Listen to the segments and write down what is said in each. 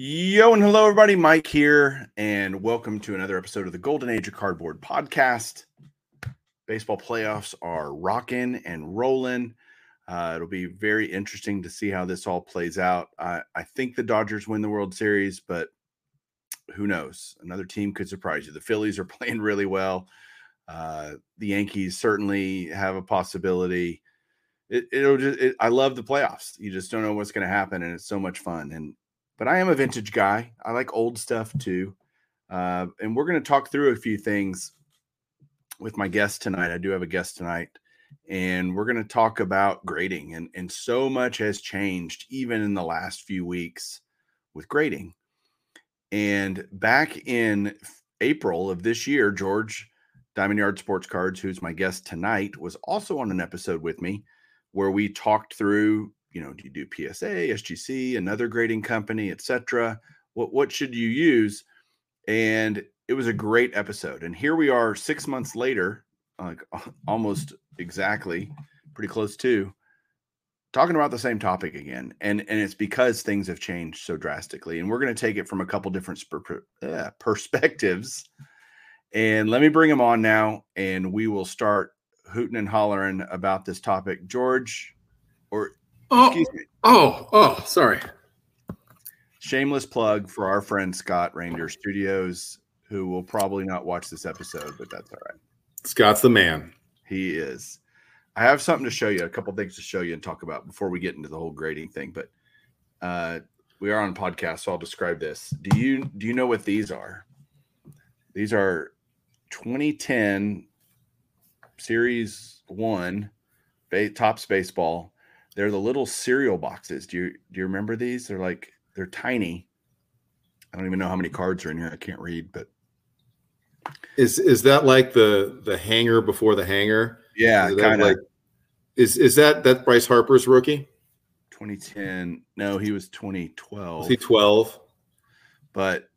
Yo and hello, everybody. Mike here, and welcome to another episode of the Golden Age of Cardboard podcast. Baseball playoffs are rocking and rolling. Uh, it'll be very interesting to see how this all plays out. I, I think the Dodgers win the World Series, but who knows? Another team could surprise you. The Phillies are playing really well. Uh, the Yankees certainly have a possibility it, it'll just it, i love the playoffs you just don't know what's going to happen and it's so much fun and but i am a vintage guy. I like old stuff too. Uh, and we're going to talk through a few things with my guest tonight. I do have a guest tonight and we're going to talk about grading and and so much has changed even in the last few weeks with grading. And back in april of this year george diamond yard sports cards who's my guest tonight was also on an episode with me where we talked through, you know, do you do PSA, SGC, another grading company, etc. What what should you use? And it was a great episode. And here we are 6 months later, like almost exactly, pretty close to talking about the same topic again. And and it's because things have changed so drastically. And we're going to take it from a couple different sp- uh, perspectives. And let me bring them on now and we will start hooting and hollering about this topic. George, or oh, excuse me. Oh, oh, sorry. Shameless plug for our friend Scott Ranger Studios, who will probably not watch this episode, but that's all right. Scott's the man. He is. I have something to show you, a couple things to show you and talk about before we get into the whole grading thing. But uh, we are on podcast, so I'll describe this. Do you do you know what these are? These are 2010 Series One, Topps Baseball. They're the little cereal boxes. Do you do you remember these? They're like they're tiny. I don't even know how many cards are in here. I can't read, but is is that like the the hanger before the hanger? Yeah, kind of. Like, is is that that Bryce Harper's rookie? 2010. No, he was 2012. Was he 12? But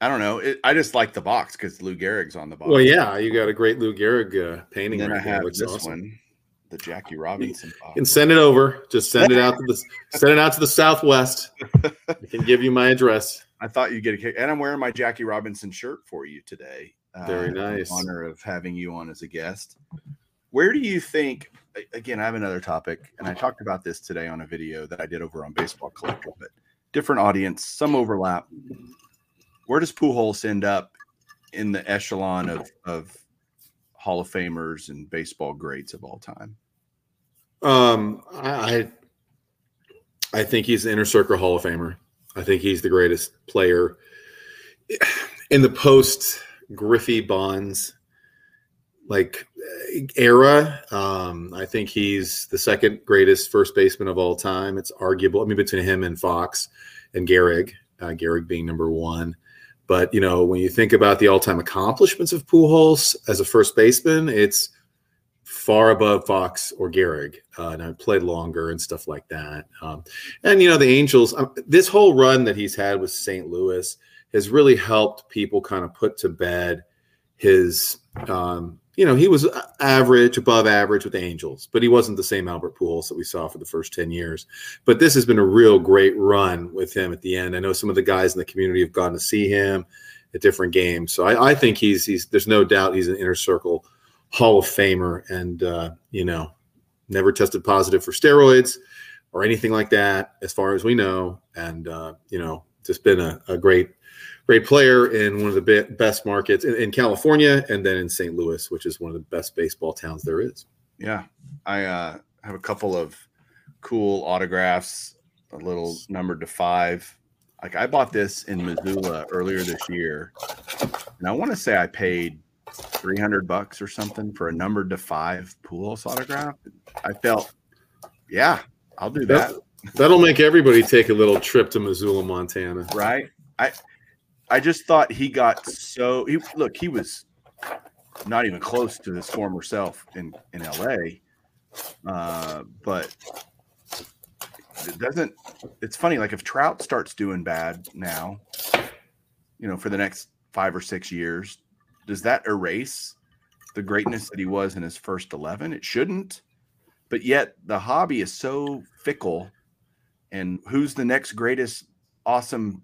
I don't know. It, I just like the box because Lou Gehrig's on the box. Well, yeah, you got a great Lou Gehrig uh, painting. And then I have this awesome. one, the Jackie Robinson. And send it over. Just send it out to the send it out to the Southwest. I can give you my address. I thought you'd get a kick, and I'm wearing my Jackie Robinson shirt for you today. Very uh, nice. honor of having you on as a guest. Where do you think? Again, I have another topic, and I talked about this today on a video that I did over on Baseball Collector, but different audience, some overlap where does Pujols end up in the echelon of of Hall of Famers and baseball greats of all time? Um, I I think he's the inner circle Hall of Famer. I think he's the greatest player in the post Griffey Bonds like era. Um, I think he's the second greatest first baseman of all time. It's arguable. I mean, between him and Foxx and Gehrig, uh, Gehrig being number one. But you know, when you think about the all-time accomplishments of Pujols as a first baseman, it's far above Foxx or Gehrig, uh, and I played longer and stuff like that. Um, and you know, the Angels, um, this whole run that he's had with St. Louis has really helped people kind of put to bed his um, you know, he was average, above average with the Angels, but he wasn't the same Albert Pujols that we saw for the first 10 years. But this has been a real great run with him at the end. I know some of the guys in the community have gone to see him at different games. So I, I think he's, he's, there's no doubt he's an inner circle Hall of Famer and, uh, you know, never tested positive for steroids or anything like that, as far as we know. And, uh, you know, just been a, a great great player in one of the be- best markets in, in, California and then in St. Louis, which is one of the best baseball towns there is. Yeah. I uh, have a couple of cool autographs, a little numbered to five. Like I bought this in Missoula earlier this year, and I want to say I paid 300 bucks or something for a numbered to five Pujols autograph. I felt, yeah, I'll do that. That'll make everybody take a little trip to Missoula, Montana. Right. I I just thought he got so he look, he was not even close to his former self in in LA. Uh, but it doesn't it's funny like if Trout starts doing bad now, you know, for the next 5 or 6 years, does that erase the greatness that he was in his first 11? It shouldn't. But yet the hobby is so fickle and who's the next greatest awesome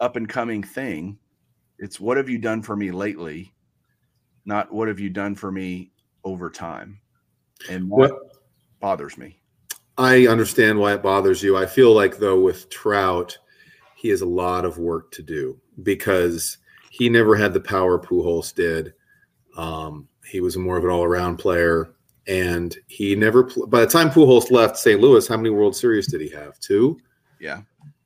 up and coming thing it's what have you done for me lately not what have you done for me over time and what bothers me i understand why it bothers you i feel like though with trout he has a lot of work to do because he never had the power Pujols did. Um, he was more of an all-around player, and he never. By the time Pujols left St. Louis, how many World Series did he have? Two. Yeah.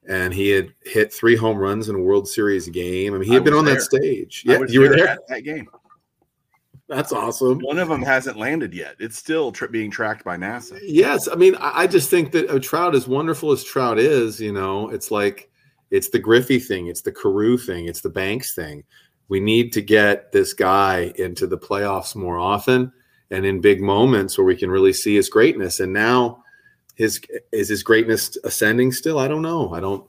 And he had hit three home runs in a World Series game. I mean, he had been on there. that stage. Yeah, you were there that game. That's awesome. One of them hasn't landed yet. It's still being tracked by NASA. Yes, I mean, I just think that a Trout, as wonderful as Trout is, you know, it's like it's the Griffey thing, it's the Carew thing, it's the Banks thing. We need to get this guy into the playoffs more often and in big moments where we can really see his greatness. And now his is his greatness ascending still? I don't know. I don't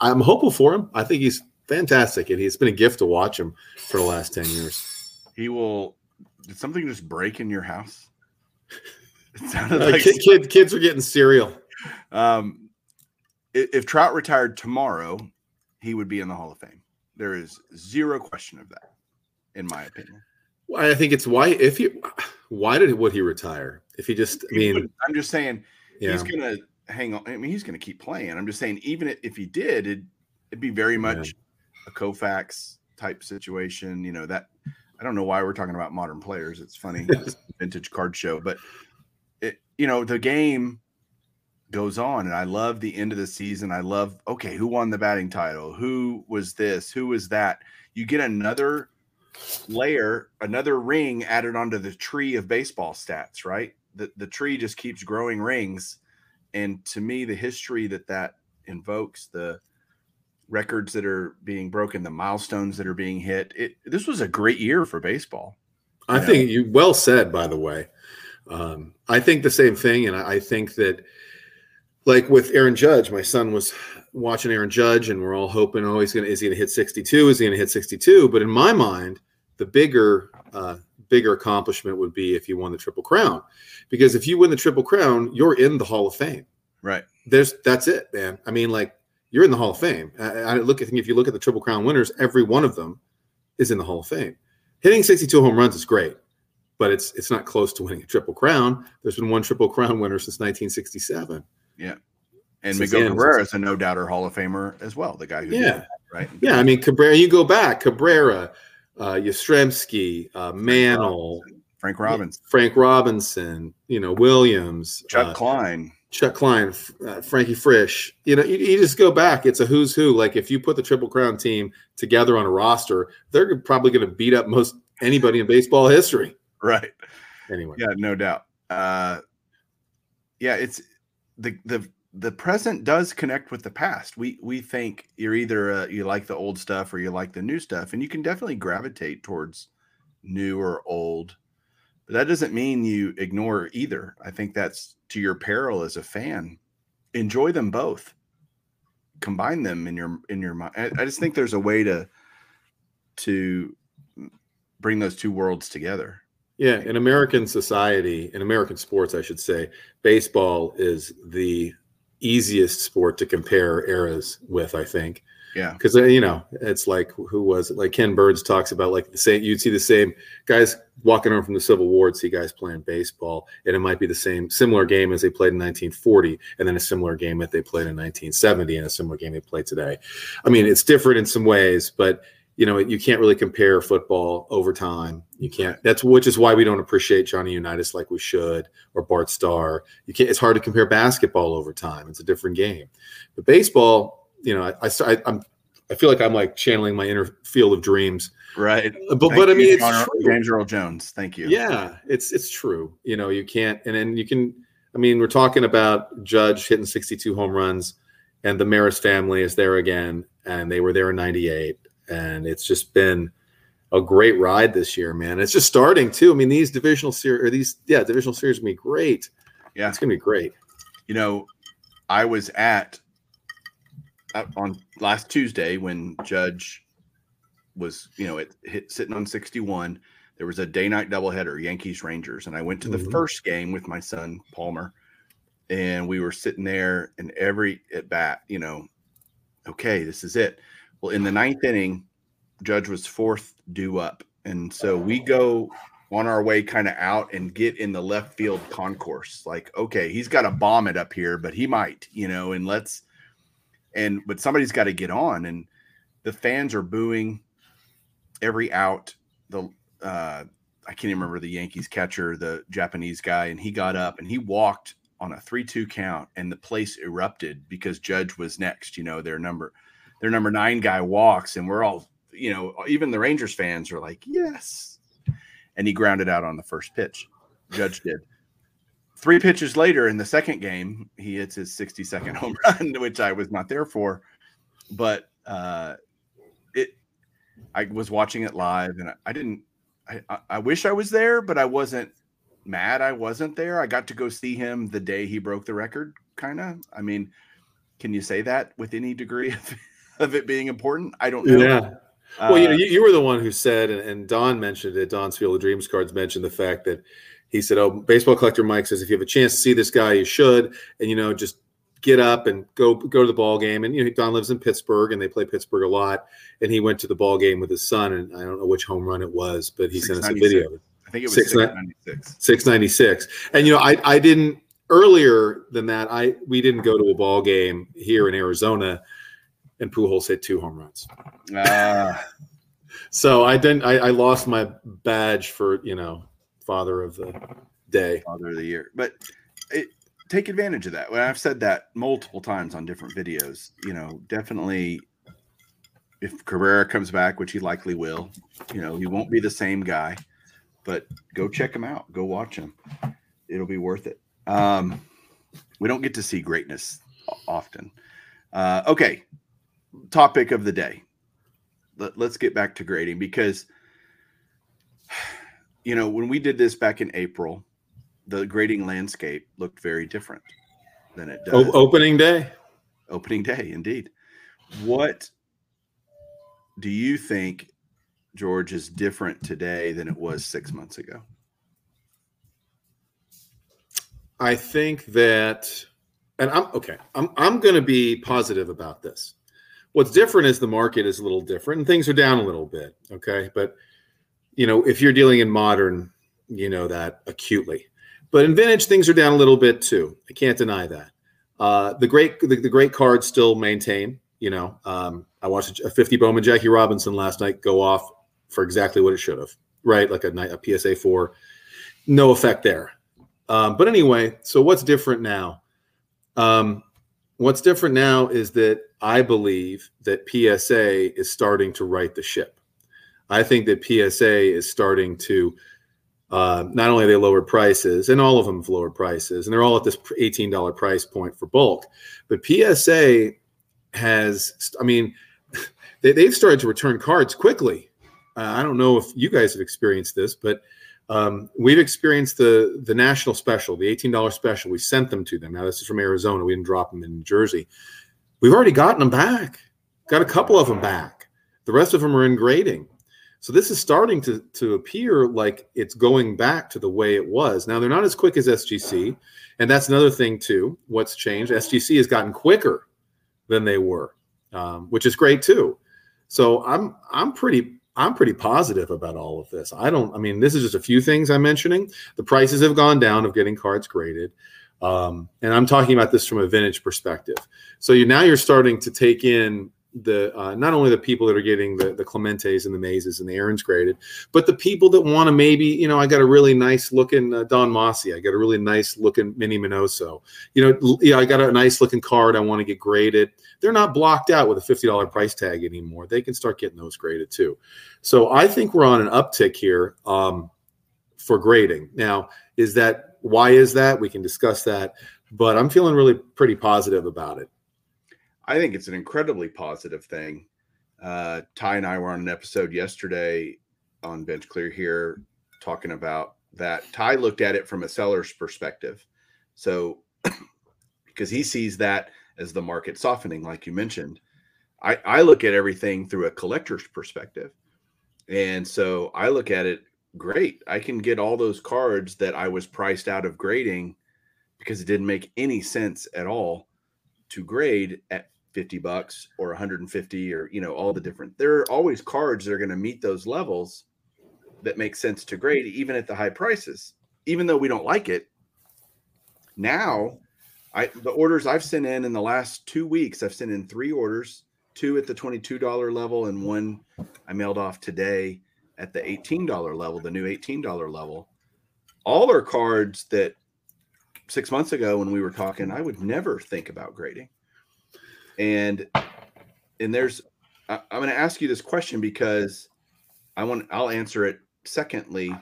I'm hopeful for him. I think he's fantastic and he's been a gift to watch him for the last 10 years. He will did something just break in your house? It sounded like kid, kid, kids are getting cereal. Um, if Trout retired tomorrow, he would be in the Hall of Fame. There is zero question of that, in my opinion. Well, I think it's why if he why did would he retire? If he just I mean I'm just saying yeah. he's gonna hang on. I mean he's gonna keep playing. I'm just saying even if he did, it'd, it'd be very much yeah. a Koufax type situation. You know that I don't know why we're talking about modern players. It's funny, it's vintage card show, but it you know the game goes on. And I love the end of the season. I love, okay, who won the batting title? Who was this? Who was that? You get another layer, another ring added onto the tree of baseball stats, right? The, the tree just keeps growing rings. And to me, the history that that invokes, the records that are being broken, the milestones that are being hit, it, this was a great year for baseball. I know? think you well said, by the way. Um, I think the same thing. And I, I think that like with Aaron Judge, my son was watching Aaron Judge, and we're all hoping, oh, he's gonna is he gonna hit 62? Is he gonna hit 62? But in my mind, the bigger uh, bigger accomplishment would be if you won the Triple Crown, because if you win the Triple Crown, you're in the Hall of Fame. Right. There's that's it, man. I mean, like you're in the Hall of Fame. I, I look at if you look at the Triple Crown winners, every one of them is in the Hall of Fame. Hitting 62 home runs is great, but it's it's not close to winning a Triple Crown. There's been one Triple Crown winner since 1967. Yeah. And Miguel Cabrera is a no doubter Hall of Famer as well. The guy who yeah, that, right. Yeah, I mean Cabrera. You go back Cabrera, uh, Yastrzemski, uh, Mantle, Frank Robinson, Frank Robinson. You know Williams, Chuck uh, Klein, Chuck Klein, uh, Frankie Frisch. You know, you, you, just go back. It's a who's who. Like if you put the Triple Crown team together on a roster, they're probably going to beat up most anybody in baseball history. Right. Anyway. Yeah, no doubt. Uh, yeah, it's the the the present does connect with the past. We we think you're either uh, you like the old stuff or you like the new stuff, and you can definitely gravitate towards new or old. But that doesn't mean you ignore either. I think that's to your peril as a fan. Enjoy them both. Combine them in your in your mind. I, I just think there's a way to to bring those two worlds together. Yeah, in American society, in American sports, I should say, baseball is the easiest sport to compare eras with, I think. Yeah. because uh, you know it's like who was it? Like Ken Burns talks about like the same. You'd see the same guys walking around from the Civil War, and see guys playing baseball, and it might be the same similar game as they played in 1940, and then a similar game that they played in 1970, and a similar game they play today. I mean, it's different in some ways, but you know you can't really compare football over time. You can't. That's which is why we don't appreciate Johnny Unitas like we should, or Bart Starr. You can't. It's hard to compare basketball over time. It's a different game, but baseball you know, I, I, I'm, I feel like I'm like channeling my inner field of dreams. Right. But, but I mean, it's John, true. James Earl Jones. Thank you. Yeah, it's it's true. You know, you can't, and then you can. I mean, we're talking about Judge hitting 62 home runs, and the Maris family is there again, and they were there in '98, and it's just been a great ride this year, man. It's just starting too. I mean, these divisional series or these yeah divisional series gonna be great. Yeah, it's gonna be great. You know, I was at on last Tuesday when Judge was, you know, it hit sitting on 61. There was a day night doubleheader, Yankees Rangers, and I went to the mm-hmm. first game with my son Palmer, and we were sitting there, and every at bat, you know, okay, this is it. Well, in the ninth inning, Judge was fourth due up, and so we go on our way kind of out and get in the left field concourse. Like, okay, he's got to bomb it up here, but he might, you know, and let's and but somebody's got to get on. And the fans are booing every out. The uh i can't even remember the yankees catcher the japanese guy and he got up and he walked on a 3-2 count and the place erupted because judge was next you know their number their number 9 guy walks and we're all you know even the rangers fans are like yes and he grounded out on the first pitch judge did three pitches later in the second game, he hits his 60 second home run, which I was not there for. But uh, it, I was watching it live, and I, I didn't. I, I wish I was there, but I wasn't mad. I wasn't there. I got to go see him the day he broke the record. Kind of. I mean, can you say that with any degree of, of it being important? I don't know. Yeah. Well, you know, uh, you, you, were the one who said, and, and Don mentioned it. Don's Field of Dreams cards mentioned the fact that he said, "Oh, baseball collector Mike says if you have a chance to see this guy, you should, and you know, just get up and go go to the ball game." And you know, Don lives in Pittsburgh, and they play Pittsburgh a lot. And he went to the ball game with his son, and I don't know which home run it was, but he sent us a video. I think it was 696. 696. And you know, I I didn't earlier than that. I we didn't go to a ball game here in Arizona, and Pujols hit two home runs. Uh, so I didn't. I, I lost my badge for you know father of the day, father of the year. But it, take advantage of that. Well, I've said that multiple times on different videos. You know, definitely if Cabrera comes back, which he likely will, you know, he won't be the same guy. But go check him out. Go watch him. It'll be worth it. Um, we don't get to see greatness often. Uh, okay, topic of the day. Let, let's get back to grading because you know, when we did this back in April, the grading landscape looked very different than it does. O- opening day. Opening day, indeed. What do you think, George, is different today than it was six months ago? I think that, and I'm okay. I'm I'm going to be positive about this. What's different is the market is a little different, and things are down a little bit. Okay, but you know, if you're dealing in modern, you know that acutely. But in vintage, things are down a little bit too. I can't deny that. Uh, the great the, the, great cards still maintain. You know, um, I watched a 50 Bowman Jackie Robinson last night go off for exactly what it should have. Right, like a, night a PSA four, no effect there. Um, but anyway, so what's different now? Um, what's different now is that I believe that PSA is starting to right the ship. I think that PSA is starting to uh, not only they lowered prices, and all of them have lowered prices, and they're all at this $18 price point for bulk, but PSA has, I mean, they, they've started to return cards quickly. Uh, I don't know if you guys have experienced this, but um, we've experienced the the national special, the eighteen dollars special. We sent them to them. Now this is from Arizona. We didn't drop them in New Jersey. We've already gotten them back. Got a couple of them back. The rest of them are in grading. So this is starting to, to appear like it's going back to the way it was. Now they're not as quick as SGC, and that's another thing too. What's changed? SGC has gotten quicker than they were. um, which is great too. So I'm I'm pretty I'm pretty positive about all of this. I don't. I mean, this is just a few things I'm mentioning. The prices have gone down of getting cards graded, um, and I'm talking about this from a vintage perspective. So you now you're starting to take in the uh, not only the people that are getting the the Clementes and the Mazes and the Aaron's graded, but the people that want to maybe you know I got a really nice looking uh, Don Mossi, I got a really nice looking Minnie Minoso, you know, yeah, I got a nice looking card I want to get graded. They're not blocked out with a fifty dollar price tag anymore. They can start getting those graded too. So I think we're on an uptick here um, for grading. Now, is that why is that? We can discuss that, but I'm feeling really pretty positive about it. I think it's an incredibly positive thing. Uh, Ty and I were on an episode yesterday on Bench Clear here talking about that. Ty looked at it from a seller's perspective. So, because he sees that as the market softening, like you mentioned, I, I look at everything through a collector's perspective. And so I look at it great. I can get all those cards that I was priced out of grading because it didn't make any sense at all to grade at 50 bucks or 150 or you know all the different there are always cards that are going to meet those levels that make sense to grade even at the high prices even though we don't like it now i the orders i've sent in in the last two weeks i've sent in three orders two at the $22 level and one i mailed off today at the $18 level the new $18 level. All are cards that six months ago when we were talking i would never think about grading. And and there's I, i'm going to ask you this question because i want i'll answer it secondly.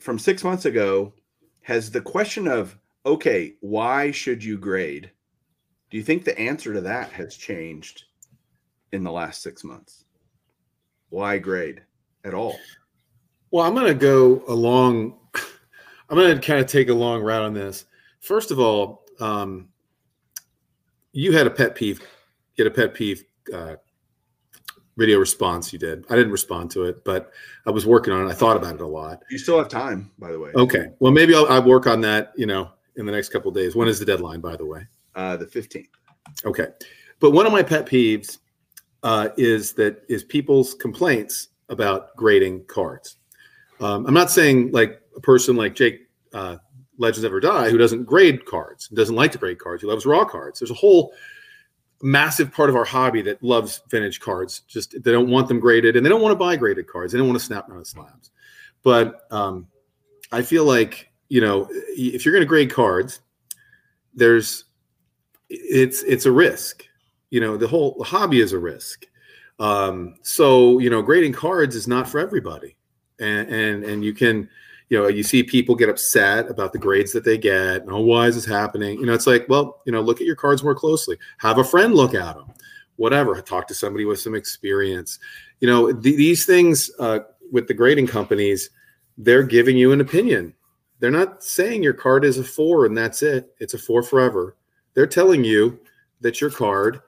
From six months ago has the question of okay why should you grade? Do you think the answer to that has changed in the last six months why grade at all well i'm going to go along i'm going to kind of take a long route on this first of all um, you had a pet peeve. You had a pet peeve uh, video response. You did. I didn't respond to it, but I was working on it. I thought about it a lot. You still have time, by the way. Okay. Well, maybe I'll, I'll work on that. You know, in the next couple days. When is the deadline, by the way? Uh, the fifteenth. Okay. But one of my pet peeves uh, is that is people's complaints about grading cards. Um, I'm not saying like a person like Jake uh, Legends Never Die who doesn't grade cards, doesn't like to grade cards, who loves raw cards. There's a whole massive part of our hobby that loves vintage cards. Just they don't want them graded and they don't want to buy graded cards. They don't want to snap of slabs. But um, I feel like you know if you're going to grade cards, there's it's it's a risk. You know the whole hobby is a risk. Um, so you know grading cards is not for everybody, and and and you can you know, you see people get upset about the grades that they get. Oh, why is this happening? You know, it's like, well, you know, look at your cards more closely. Have a friend look at them. Whatever. Talk to somebody with some experience. You know, th- these things uh, with the grading companies, they're giving you an opinion. They're not saying your card is a four and that's it. It's a four forever. They're telling you that your card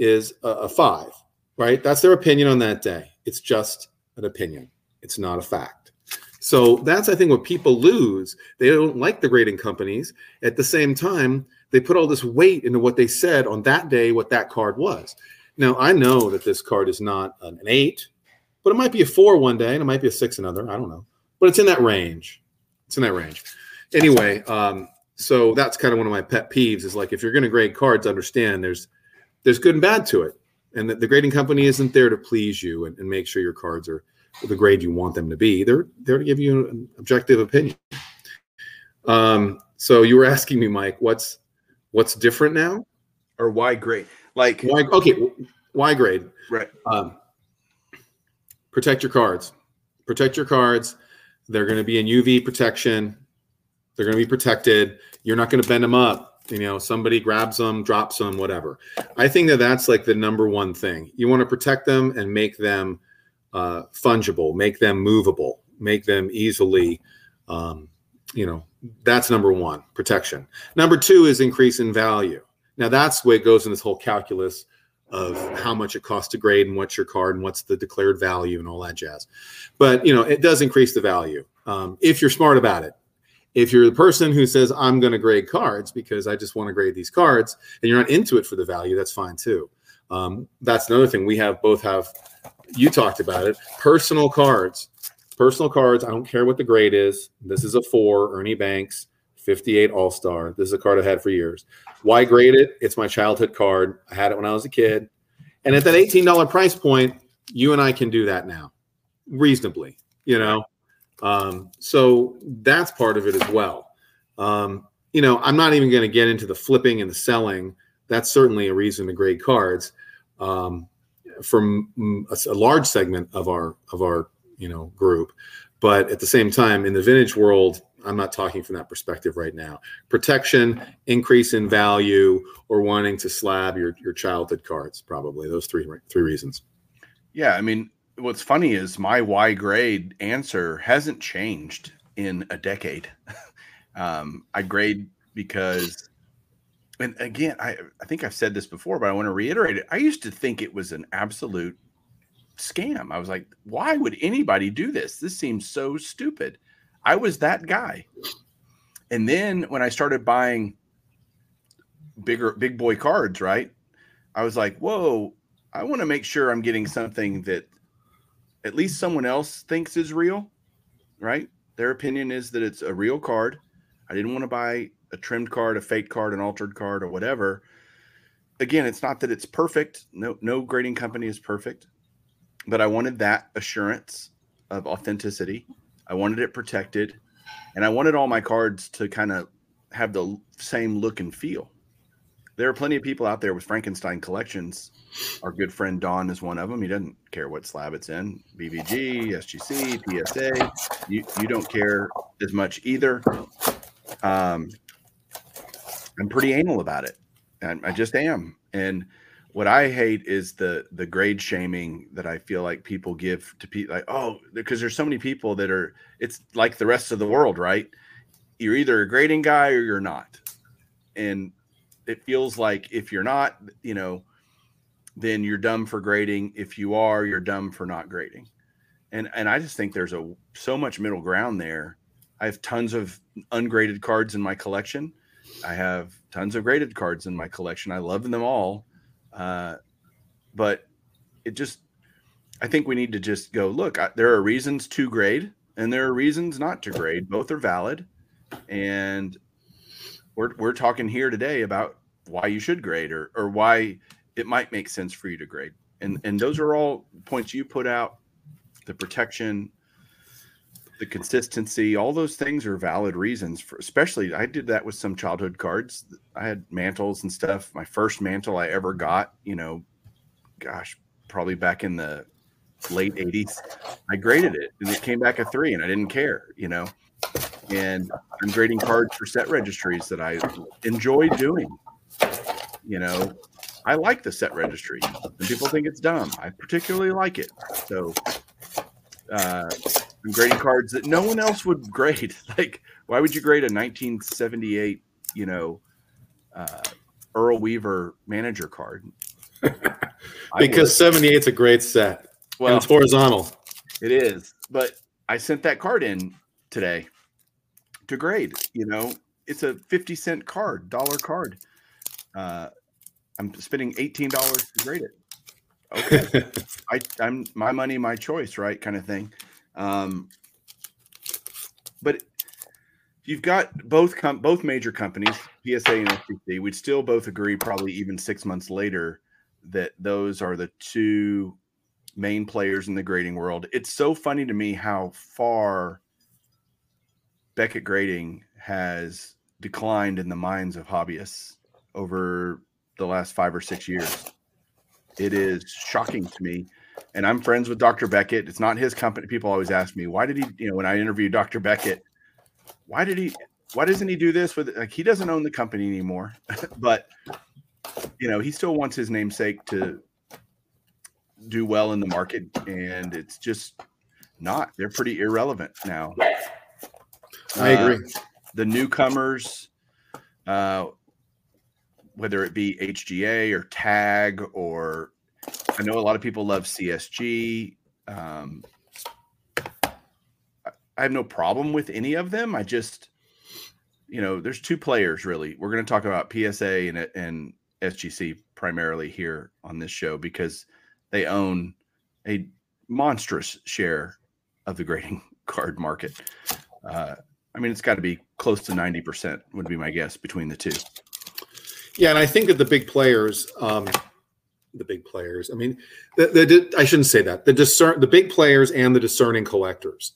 is a, a five, right? That's their opinion on that day. It's just an opinion. It's not a fact. So that's I think what people lose. They don't like the grading companies. At the same time, they put all this weight into what they said on that day, what that card was. Now I know that this card is not an eight, but it might be a four one day, and it might be a six another. I don't know, but it's in that range. It's in that range. Anyway, um, so that's kind of one of my pet peeves. Is like if you're going to grade cards, understand there's there's good and bad to it, and that the grading company isn't there to please you and, and make sure your cards are the grade you want them to be. They're there to give you an objective opinion. Um, so you were asking me, Mike, what's what's different now, or why grade? Like why? Okay, why grade? Right. Um, protect your cards. Protect your cards. They're going to be in UV protection. They're going to be protected. You're not going to bend them up. You know, somebody grabs them, drops them, whatever. I think that that's like the number one thing. You want to protect them and make them uh, fungible, make them movable, make them easily, um, you know, that's number one, protection. Number two is increase in value. Now that's where it goes in this whole calculus of how much it costs to grade and what's your card and what's the declared value and all that jazz. But you know, it does increase the value um, if you're smart about it. If you're the person who says I'm going to grade cards because I just want to grade these cards, and you're not into it for the value, that's fine too. Um, that's another thing we have both have. You talked about it. Personal cards, personal cards. I don't care what the grade is. This is a four. Ernie Banks, 58 All Star. This is a card I've had for years. Why grade it? It's my childhood card. I had it when I was a kid, and at that $18 price point, you and I can do that now, reasonably. You know, um, so that's part of it as well. Um, you know, I'm not even going to get into the flipping and the selling. That's certainly a reason to grade cards um, from a, a, large segment of our of our you know group. But at the same time, in the vintage world, I'm not talking from that perspective right now. Protection, increase in value, or wanting to slab your your childhood cards. Probably those three three reasons. Yeah, I mean, what's funny is my Y grade answer hasn't changed in a decade. um, I grade because, and again, I, I think I've said this before, but I want to reiterate it. I used to think it was an absolute scam. I was like, why would anybody do this? This seems so stupid. I was that guy. And then when I started buying bigger, big boy cards, right? I was like, whoa, I want to make sure I'm getting something that at least someone else thinks is real, right? Their opinion is that it's a real card. I didn't want to buy a trimmed card, a fake card, an altered card, or whatever. Again, it's not that it's perfect. No, no grading company is perfect, but I wanted that assurance of authenticity. I wanted it protected, and I wanted all my cards to kind of have the same look and feel. There are plenty of people out there with Frankenstein collections our good friend Don is one of them. He doesn't care what slab it's in. BVG, SGC, PSA. You you don't care as much either. Um, I'm pretty anal about it. and I just am. And what I hate is the the grade shaming that I feel like people give to people. Like, oh, because there's so many people that are. It's like the rest of the world, right? You're either a grading guy or you're not, and it feels like if you're not, you know, then you're dumb for grading. If you are, you're dumb for not grading. And and I just think there's a so much middle ground there. I have tons of ungraded cards in my collection. I have tons of graded cards in my collection. I love them all. Uh, but it just I think we need to just go look, I, there are reasons to grade and there are reasons not to grade. Both are valid. And we're we're talking here today about why you should grade or or why it might make sense for you to grade. And and those are all points you put out. The protection, the consistency, all those things are valid reasons for. Especially, I did that with some childhood cards. I had mantles and stuff. My first mantle I ever got, you know, gosh, probably back in the late 80s i graded it and it came back a three and i didn't care you know and i'm grading cards for set registries that i enjoy doing you know I like the set registry. and people think it's dumb. I particularly like it. So uh, I'm grading cards that no one else would grade. Like, why would you grade a 1978, you know, uh, Earl Weaver manager card? because 78 is a great set. Well, and it's horizontal. It is. But I sent that card in today to grade. You know, it's a 50 cent card, dollar card. Uh, I'm spending eighteen dollars to grade it. Okay, I, I'm my money, my choice, right? Kind of thing. Um, but you've got both com- both major companies, PSA and SGC. We'd still both agree, probably even six months later, that those are the two main players in the grading world. It's so funny to me how far Beckett grading has declined in the minds of hobbyists over the last five or six years. It is shocking to me. And I'm friends with Dr. Beckett. It's not his company. People always ask me, why did he, you know, when I interviewed Dr. Beckett, why did he, why doesn't he do this with, like, he doesn't own the company anymore, but, you know, he still wants his namesake to do well in the market. And it's just not, they're pretty irrelevant now. I agree. Uh, the newcomers, uh, whether it be HGA or Tag or I know a lot of people love CSG. Um, I have no problem with any of them. I just, you know, there's two players really. We're going to talk about PSA and and SGC primarily here on this show because they own a monstrous share of the grading card market. Uh, I mean, it's got to be close to 90% would be my guess between the two. Yeah, and I think that the big players, um, the big players. I mean, the, the, I shouldn't say that. The discern, the big players and the discerning collectors.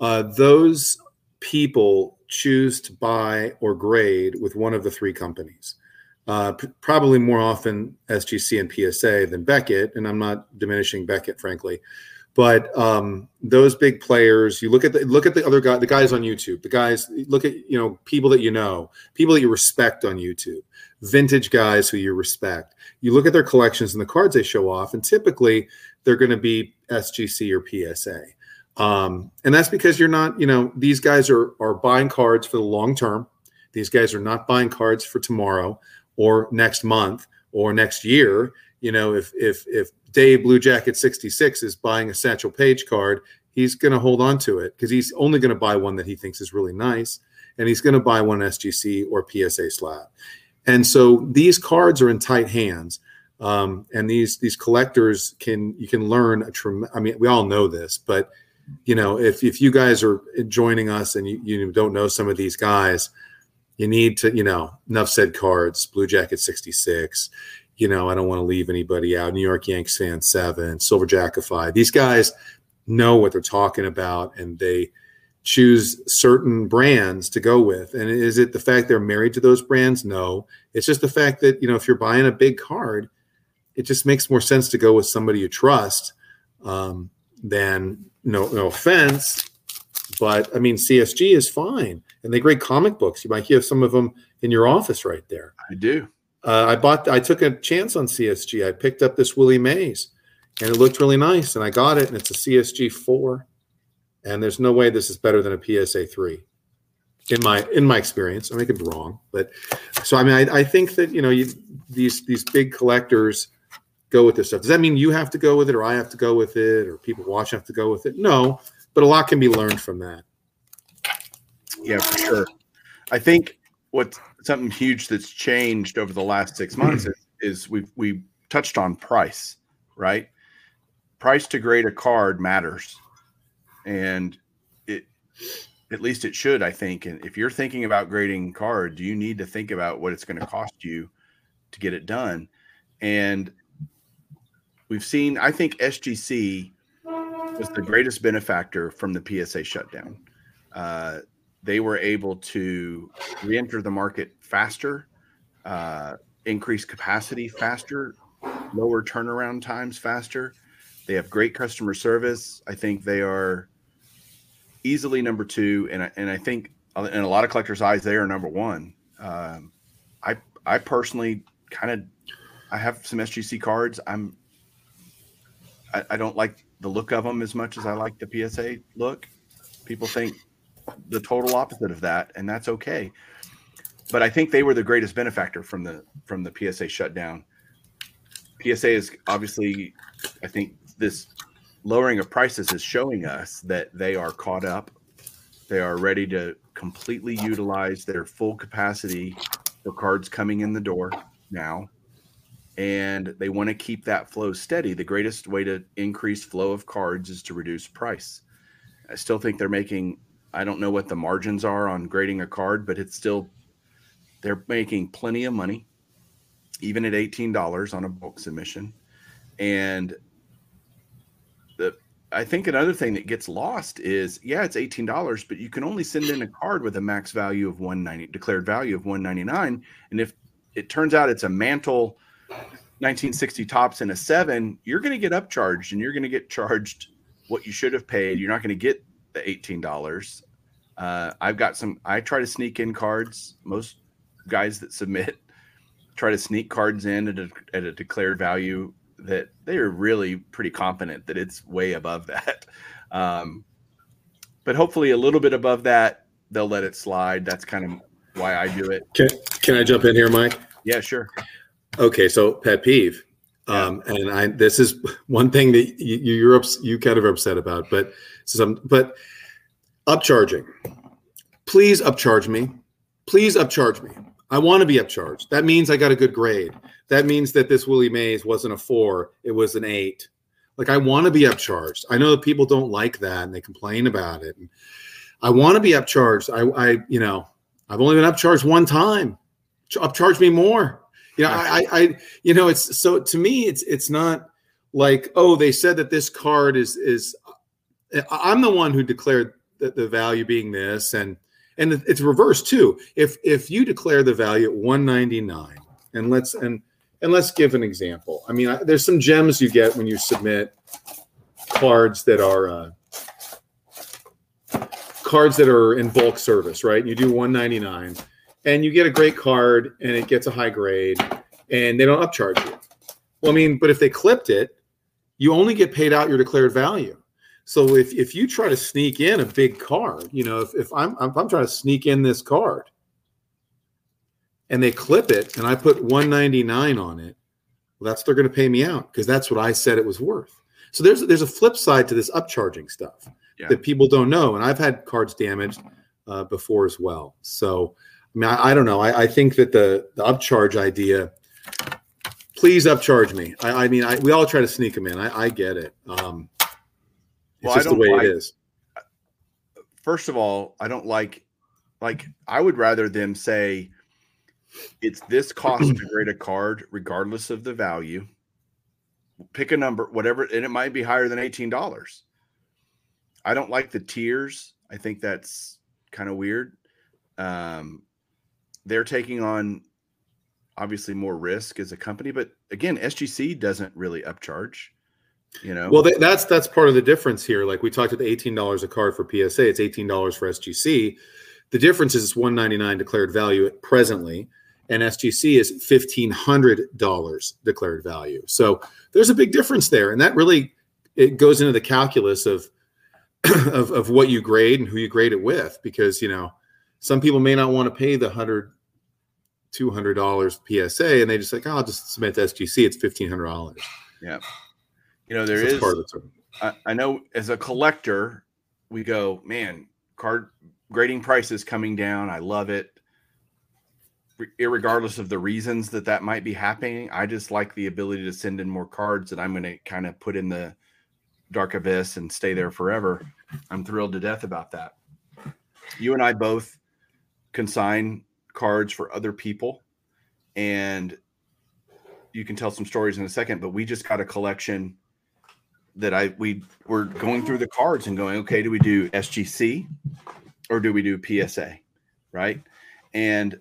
Uh, those people choose to buy or grade with one of the three companies. Uh, p- probably more often SGC and PSA than Beckett, and I'm not diminishing Beckett, frankly. But um, those big players, you look at the look at the other guy, the guys on YouTube, the guys look at you know people that you know, people that you respect on YouTube, vintage guys who you respect. You look at their collections and the cards they show off, and typically they're going to be SGC or PSA. Um, and that's because you're not, you know, these guys are are buying cards for the long term. These guys are not buying cards for tomorrow or next month or next year. You know, if if if Dave Blue Jacket 66 is buying a Satchel Paige card, he's going to hold on to it because he's only going to buy one that he thinks is really nice. And he's going to buy one SGC or PSA slab. And so these cards are in tight hands. Um, and these these collectors can you can learn a trem- I mean we all know this, but you know if if you guys are joining us and you, you don't know some of these guys, you need to you know enough said cards, Blue Jacket sixty six, you know, I don't want to leave anybody out. New York Yanks fan seven, Silver Jackify. These guys know what they're talking about and they choose certain brands to go with. And is it the fact they're married to those brands? No. It's just the fact that, you know, if you're buying a big card, it just makes more sense to go with somebody you trust um, than, no, no offense, but I mean, CSG is fine. And they grade comic books. You might have some of them in your office right there. I do. Uh, I bought. I took a chance on CSG. I picked up this Willie Mays, and it looked really nice, and I got it, and it's a CSG four, and there's no way this is better than a PSA three, in my in my experience. I may be wrong, but so I mean, I, I think that you know you, these these big collectors go with this stuff. Does that mean you have to go with it, or I have to go with it, or people watching have to go with it? No, but a lot can be learned from that. Yeah, for sure. I think what something huge that's changed over the last six months is, is we we touched on price, right? Price to grade a card matters, and it at least it should, I think. And if you're thinking about grading cards, you need to think about what it's going to cost you to get it done. And we've seen, I think SGC was the greatest benefactor from the PSA shutdown. Uh, they were able to re-enter the market faster, uh, increase capacity faster, lower turnaround times faster. They have great customer service. I think they are easily number two, and I, and I think in a lot of collectors' eyes, they are number one. Um, I I personally kind of I have some SGC cards. I'm I, I don't like the look of them as much as I like the PSA look. People think the total opposite of that, and that's okay. But I think they were the greatest benefactor from the from the PSA shutdown. PSA is obviously, I think this lowering of prices is showing us that they are caught up. They are ready to completely utilize their full capacity for cards coming in the door now. And they want to keep that flow steady. The greatest way to increase flow of cards is to reduce price. I still think they're making I don't know what the margins are on grading a card, but it's still they're making plenty of money, even at eighteen dollars on a bulk submission. And the I think another thing that gets lost is yeah, it's eighteen dollars, but you can only send in a card with a max value of one ninety declared value of one ninety nine, and if it turns out it's a mantle 1960 Topps and a seven, you're going to get upcharged and you're going to get charged what you should have paid. You're not going to get the eighteen dollars. Uh, I've got some. I try to sneak in cards. Most guys that submit try to sneak cards in at a, at a declared value that they are really pretty confident that it's way above that. Um, but hopefully, a little bit above that, they'll let it slide. That's kind of why I do it. Can Can I jump in here, Mike? Yeah, sure. Okay, so pet peeve. Um, and I this is one thing that you, you're ups, you kind of upset about, but some but upcharging. Please upcharge me. Please upcharge me. I want to be upcharged. That means I got a good grade. That means that this Willie Mays wasn't a four, it was an eight. Like I want to be upcharged. I know that people don't like that and they complain about it. And I want to be upcharged. I, I, you know, I've only been upcharged one time. Upcharge me more. You know, I, I, you know, it's so to me, it's it's not like oh, they said that this card is is. I'm the one who declared the, the value being this, and and it's reversed too. If if you declare the value at 199, and let's and and let's give an example. I mean, I, there's some gems you get when you submit cards that are uh, cards that are in bulk service, right? You do 199, and you get a great card, and it gets a high grade, and they don't upcharge you. Well, I mean, but if they clipped it, you only get paid out your declared value. So if, if you try to sneak in a big card, you know, if, if I'm if I'm trying to sneak in this card and they clip it and I put 199 on it, well, that's they're going to pay me out because that's what I said it was worth. So there's there's a flip side to this upcharging stuff yeah. that people don't know, and I've had cards damaged uh, before as well. So I mean, I, I don't know. I, I, think that the the upcharge idea. Please upcharge me. I, I mean, we all try to sneak them in. I, get it. Um, well, just the way like, it is. First of all, I don't like like I would rather them say it's this cost to grade a card regardless of the value. Pick a number, whatever, and it might be higher than eighteen dollars. I don't like the tiers. I think that's kind of weird. Um, they're taking on obviously more risk as a company, but again, SGC doesn't really upcharge you know? Well that's that's part of the difference here. Like we talked about $18 a card for psa it's $18 for sgc the difference is it's 199 declared value at presently and sgc is $1500 declared value. So there's a big difference there and that really it goes into the calculus of of, of what you grade and who you grade it with because you know some people may not want to pay the 100 $200 psa and they just like oh, i'll just submit to sgc it's $1500 yeah you know, there is. I, I know as a collector, we go, man, card grading prices coming down. I love it. Regardless of the reasons that that might be happening, I just like the ability to send in more cards that I'm going to kind of put in the dark abyss and stay there forever. I'm thrilled to death about that. You and I both consign cards for other people, and you can tell some stories in a second. But we just got a collection that I we were going through the cards and going, okay, do we do SGC or do we do PSA, right? And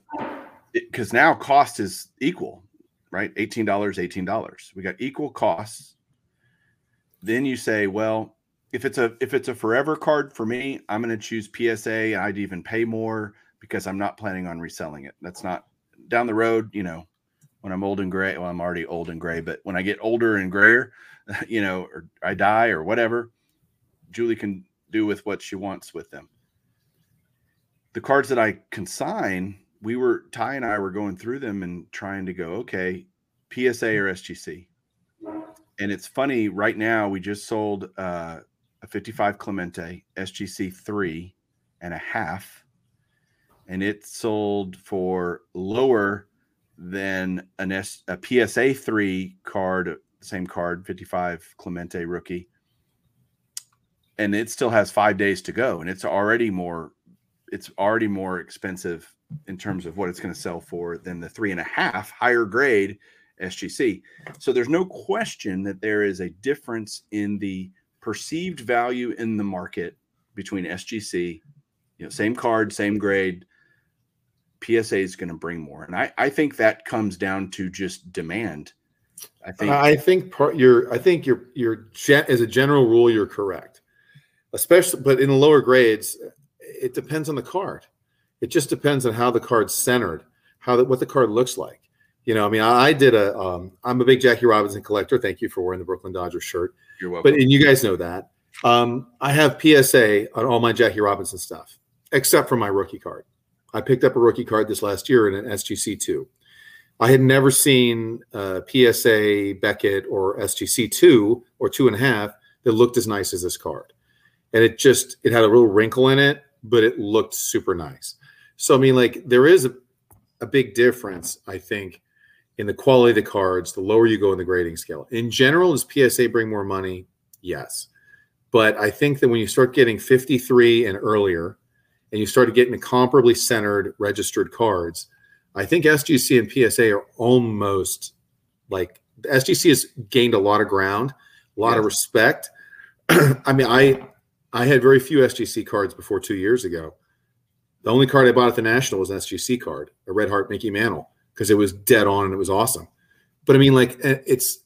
because now cost is equal, right? Eighteen dollars, eighteen dollars. We got equal costs. Then you say, well, if it's a if it's a forever card for me, I'm going to choose PSA. I'd even pay more because I'm not planning on reselling it. That's not down the road, you know. When I'm old and gray, well, I'm already old and gray, but when I get older and grayer, you know, or I die or whatever, Julie can do with what she wants with them. The cards that I consign, we were Ty and I were going through them and trying to go, okay, PSA or SGC. And it's funny, right now we just sold uh, a 55 Clemente SGC three and a half, and it sold for lower than an S, a PSA three card same card, 55 Clemente rookie. And it still has five days to go. And it's already more, it's already more expensive in terms of what it's going to sell for than the three and a half higher grade SGC. So there's no question that there is a difference in the perceived value in the market between SGC, you know, same card, same grade. PSA is going to bring more. And I, I think that comes down to just demand I think I think part you're I think you're you're as a general rule you're correct. Especially but in the lower grades it depends on the card. It just depends on how the card's centered, how the, what the card looks like. You know, I mean, I, I did a. am um, a big Jackie Robinson collector. Thank you for wearing the Brooklyn Dodgers shirt. You're welcome. But and you guys know that. Um, I have PSA on all my Jackie Robinson stuff, except for my rookie card. I picked up a rookie card this last year in an SGC two. I had never seen uh, PSA Beckett or SGC two or two and a half that looked as nice as this card, and it just it had a little wrinkle in it, but it looked super nice. So I mean, like there is a a big difference, I think, in the quality of the cards, the lower you go in the grading scale. In general, does PSA bring more money? Yes. But I think that when you start getting 53 and earlier, and you start getting comparably centered registered cards, I think SGC and PSA are almost like SGC has gained a lot of ground, a lot of respect. I mean, I I had very few SGC cards before two years ago. The only card I bought at the National was an SGC card, a Red Heart Mickey Mantle, because it was dead on and it was awesome. But I mean, like eh, it's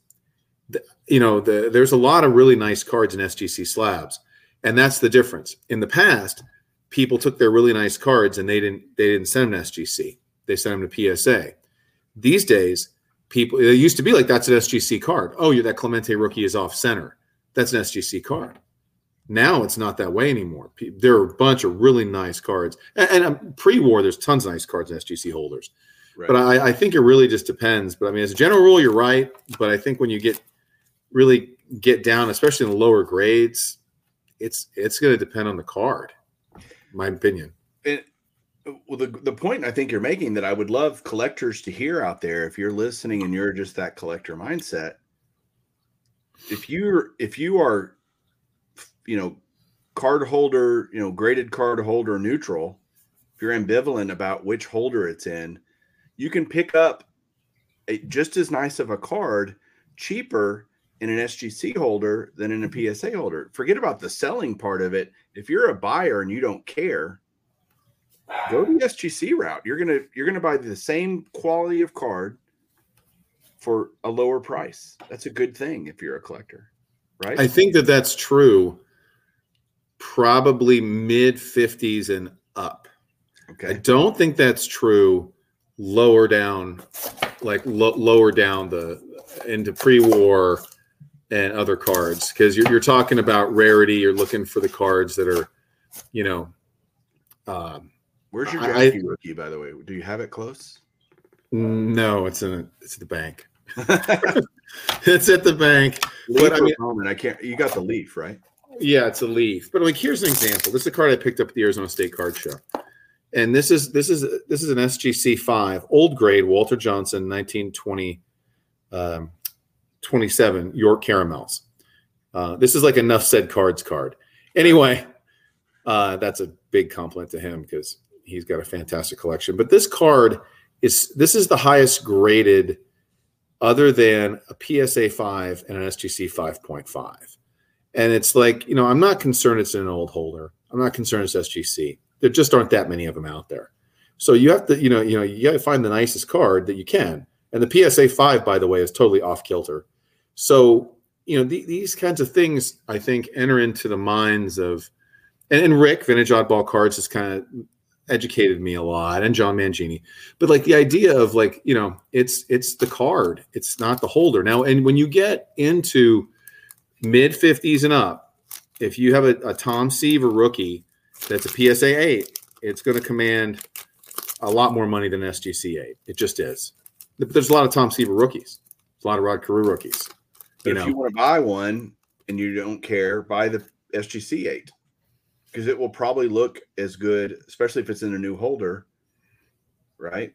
you know, the, there's a lot of really nice cards in SGC slabs, and that's the difference. In the past, people took their really nice cards and they didn't they didn't send them to SGC. They sent them to PSA. These days, people it used to be like that's an SGC card. Oh, you're that Clemente rookie is off center. That's an SGC card. Now it's not that way anymore. There are a bunch of really nice cards, and, and um, pre-war, there's tons of nice cards in SGC holders. Right. But I, I, think it really just depends. But I mean, as a general rule, you're right. But I think when you get really get down, especially in the lower grades, it's it's going to depend on the card. My opinion. Well, the the point I think you're making that I would love collectors to hear out there, if you're listening and you're just that collector mindset, if you're if you are, you know, card holder, you know, graded card holder neutral, if you're ambivalent about which holder it's in, you can pick up a, just as nice of a card cheaper in an SGC holder than in a. PSA holder. Forget about the selling part of it. If you're a buyer and you don't care, go the SGC route. You're gonna you're gonna buy the same quality of card for a lower price. That's a good thing if you're a collector, right? I think that that's true. Probably mid 50s and up. Okay. I don't think that's true lower down, like lo- lower down the into pre-war and other cards because you're, you're talking about rarity. You're looking for the cards that are, you know. Um, Where's your I, rookie, by the way? Do you have it close? No, it's in a, it's at the bank. it's at the bank. Leaf but I mean, moment, I can't. You got the leaf, right? Yeah, it's a leaf. But like, here's an example. This is a card I picked up at the Arizona State Card Show, and this is this is this is an SGC five, old grade, Walter Johnson, 1920. Um, 27 York Caramels. Uh, this is like enough said cards card. Anyway, uh, that's a big compliment to him because he's got a fantastic collection. But this card is this is the highest graded other than a PSA 5 and an SGC 5.5. And it's like, you know, I'm not concerned it's an old holder. I'm not concerned it's SGC. There just aren't that many of them out there. So you have to, you know, you know, you got to find the nicest card that you can. And the PSA 5, by the way, is totally off kilter. So, you know, th- these kinds of things, I think, enter into the minds of, and, and Rick, Vintage Oddball Cards, has kind of educated me a lot, and John Mangini. But like the idea of like, you know, it's it's the card, it's not the holder. Now, and when you get into mid 50s and up, if you have a, a Tom Seaver rookie that's a PSA 8, it's going to command a lot more money than SGC 8. It just is. But there's a lot of Tom Seaver rookies, a lot of Rod Carew rookies. But you if know. you want to buy one and you don't care, buy the SGC eight because it will probably look as good, especially if it's in a new holder, right?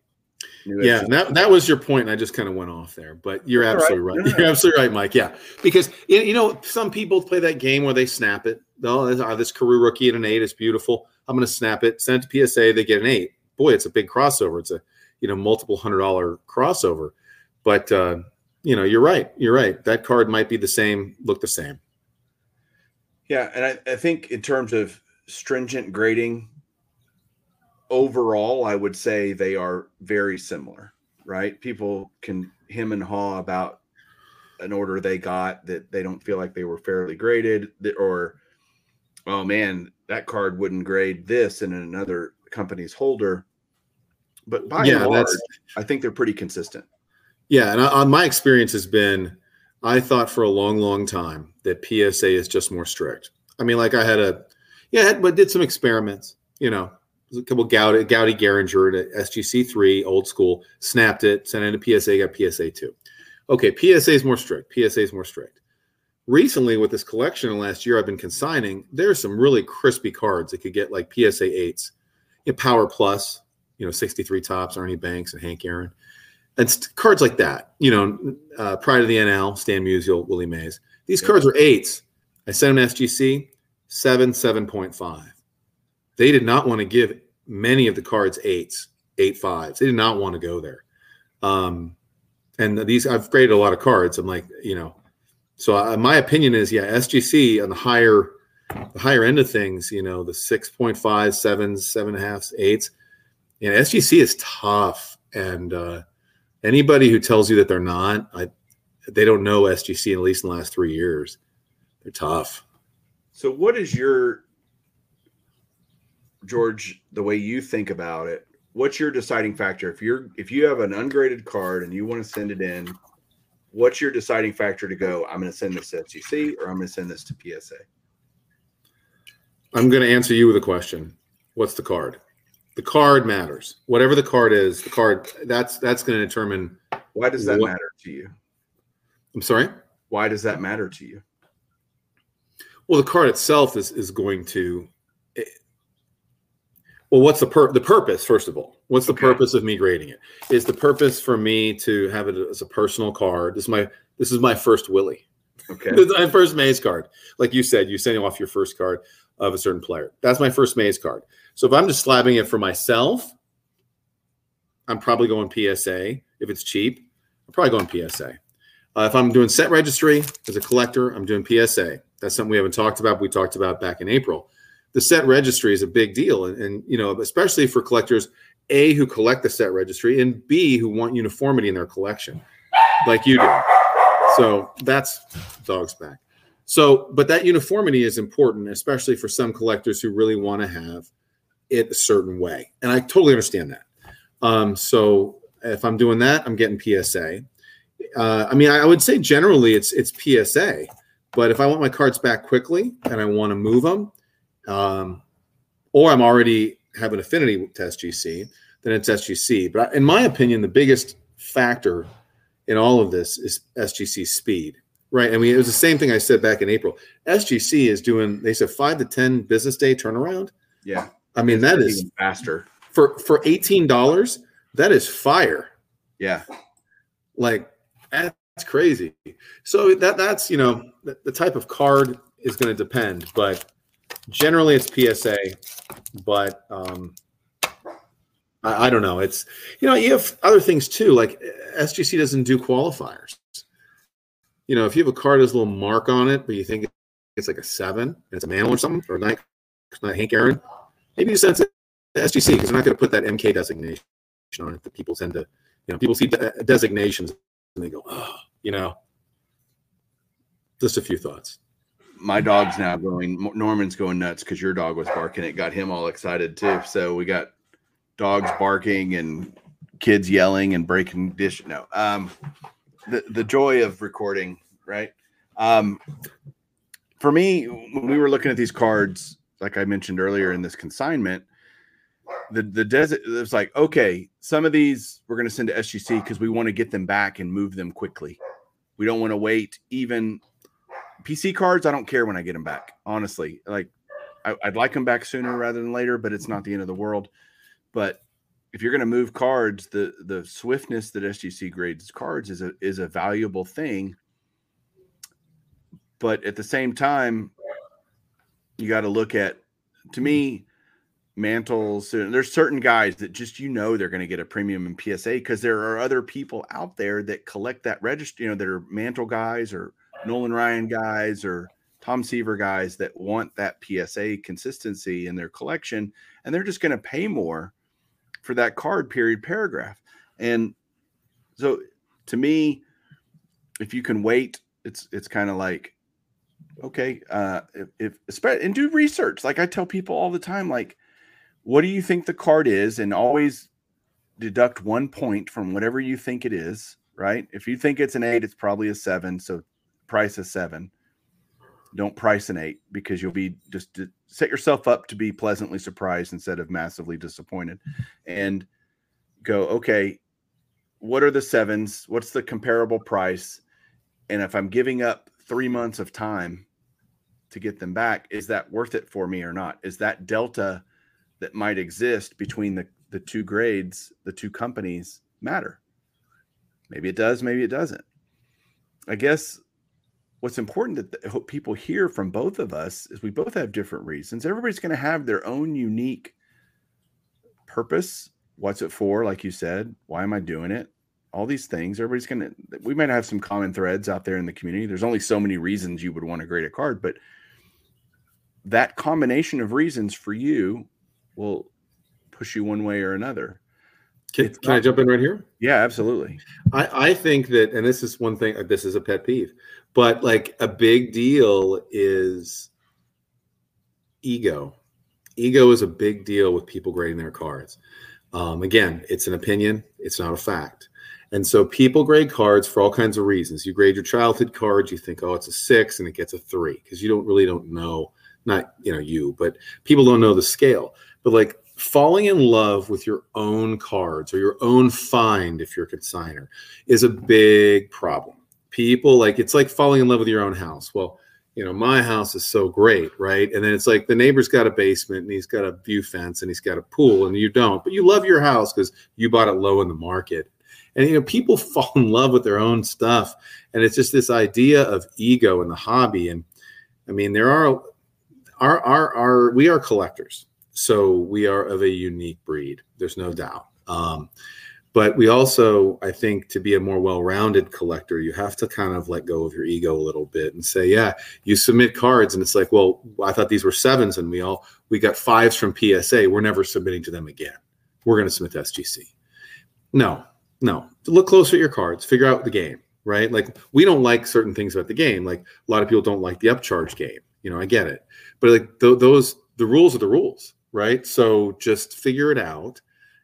New yeah, that, that was your point, and I just kind of went off there. But you're absolutely right. right. You're absolutely right, Mike. Yeah, because you know some people play that game where they snap it. Oh, this Carew rookie at an eight is beautiful. I'm going to snap it. Send it to PSA. They get an eight. Boy, it's a big crossover. It's a you know multiple hundred dollar crossover. But uh, you know, you're right. You're right. That card might be the same, look the same. Yeah, and I, I think in terms of stringent grading, overall, I would say they are very similar. Right? People can him and haw about an order they got that they don't feel like they were fairly graded, or oh man, that card wouldn't grade this in another company's holder. But by yeah, and large, I think they're pretty consistent. Yeah, and I, my experience has been, I thought for a long, long time that PSA is just more strict. I mean, like I had a, yeah, but did some experiments. You know, a couple Goudey, Goudey Gehringer at SGC three, old school, snapped it, sent it to PSA, got PSA two. Okay, PSA is more strict. PSA is more strict. Recently, with this collection last year, I've been consigning. There's some really crispy cards that could get like PSA eights, you know, Power Plus, you know, 63 Topps, Ernie Banks, and Hank Aaron. And cards like that, you know, uh, Pride of the NL, Stan Musial, Willie Mays. These cards were eights. I sent them to SGC, seven, 7.5. They did not want to give many of the cards eights, eight fives. They did not want to go there. Um, and these, I've graded a lot of cards. I'm like, you know, so uh, my opinion is, yeah, SGC on the higher, the higher end of things, you know, the 6.5, sevens, seven and a half, eights. You know, SGC is tough. And uh, anybody who tells you that they're not, I, they don't know SGC at least in the last three years. They're tough. So, what is your George? The way you think about it, what's your deciding factor? If you're if you have an ungraded card and you want to send it in, what's your deciding factor to go? I'm going to send this to SGC or I'm going to send this to PSA. I'm going to answer you with a question. What's the card? The card matters. Whatever the card is, the card that's that's going to determine. Why does that What- matter to you? I'm sorry. Why does that matter to you? Well, the card itself is is going to. it- well, what's the pur- the purpose? First of all, what's the Okay. purpose of me grading it? Is the purpose for me to have it as a personal card? This is my this is my first Willie. Okay. My first Mays card. Like you said, you're sending off your first card of a certain player. That's my first Mays card. So if I'm just slabbing it for myself, I'm probably going PSA. If it's cheap, I'm probably going PSA. Uh, if I'm doing set registry as a collector, I'm doing PSA. That's something we haven't talked about. We talked about back in April. The set registry is a big deal, and, and you know, especially for collectors, a who collect the set registry, and b who want uniformity in their collection, like you do. So that's dog's back. So, but that uniformity is important, especially for some collectors who really want to have it a certain way. And I totally understand that. Um, so if I'm doing that, I'm getting PSA. Uh, I mean, I, I would say generally it's it's PSA, but if I want my cards back quickly and I want to move them, um, or I'm already have an affinity to SGC, then it's SGC. But in my opinion, the biggest factor in all of this is SGC speed, right? I mean, it was the same thing I said back in April. SGC is doing, they said five to 10 business day turnaround. Yeah. I mean, that is faster. for, for $18, that is fire. Yeah. Like that's crazy. So that that's, you know, the, the type of card is going to depend, but generally it's PSA, but, um, I, I don't know. It's you know you have other things too. Like SGC doesn't do qualifiers. You know, if you have a card that's a little mark on it, but you think it's like a seven, and it's a mantle or something, or not Hank Aaron, maybe you send it to SGC because they're not going to put that MK designation on it. That people tend to, you know, people see de- designations and they go, oh, you know. Just a few thoughts. My dog's now going, Norman's going nuts because your dog was barking. It got him all excited too. So we got dogs barking and kids yelling and breaking dish. No, um, the the joy of recording, right? Um, for me, when we were looking at these cards, like I mentioned earlier in this consignment, the the desert it was like, okay, some of these we're going to send to SGC because we want to get them back and move them quickly. We don't want to wait. Even PC cards, I don't care when I get them back. Honestly, like I, I'd like them back sooner rather than later, but it's not the end of the world. But if you're going to move cards, the the swiftness that SGC grades cards is a is a valuable thing. But at the same time, you got to look at to me mantles there's certain guys that just you know they're going to get a premium in PSA because there are other people out there that collect that register you know that are mantle guys or Nolan Ryan guys or Tom Seaver guys that want that PSA consistency in their collection and they're just going to pay more for that card period paragraph. And so to me, if you can wait, it's it's kind of like okay, uh if, if and do research. Like I tell people all the time, like, what do you think the card is? And always deduct one point from whatever you think it is, right? If you think it's an eight, it's probably a seven. So price a seven. Don't price an eight because you'll be just set yourself up to be pleasantly surprised instead of massively disappointed. And go, okay, what are the sevens? What's the comparable price? And if I'm giving up three months of time to get them back, is that worth it for me or not? Is that delta that might exist between the the two grades, the two companies matter. Maybe it does, maybe it doesn't. I guess what's important that people hear from both of us is we both have different reasons. Everybody's going to have their own unique purpose. What's it for? Like you said, why am I doing it? All these things. Everybody's going to, we might have some common threads out there in the community. There's only so many reasons you would want to grade a card, but that combination of reasons for you will push you one way or another. Can, can I jump in right here? Yeah, absolutely. I, I think that, and this is one thing, this is a pet peeve, but like a big deal is ego. Ego is a big deal with people grading their cards. Um, again, it's an opinion, it's not a fact. And so people grade cards for all kinds of reasons. You grade your childhood cards, you think, oh, it's a six and it gets a three because you don't really don't know, not you know you, but people don't know the scale. But like falling in love with your own cards or your own find if you're a consigner is a big problem. People like it's like falling in love with your own house. Well you know my house is so great right? And then it's like the neighbor's got a basement and he's got a view fence and he's got a pool and you don't but you love your house because you bought it low in the market. And you know people fall in love with their own stuff and it's just this idea of ego in the hobby. And i mean there are our our, our we are collectors so we are of a unique breed. There's no doubt. Um, but we also, I think, to be a more well-rounded collector, you have to kind of let go of your ego a little bit and say, yeah, you submit cards, and it's like, well, I thought these were sevens, and we all we got fives from PSA. We're never submitting to them again. We're going to submit to SGC. No, no. Look closer at your cards. Figure out the game, right? Like we don't like certain things about the game. Like a lot of people don't like the upcharge game. You know, I get it, but like th- those, the rules are the rules right? So just figure it out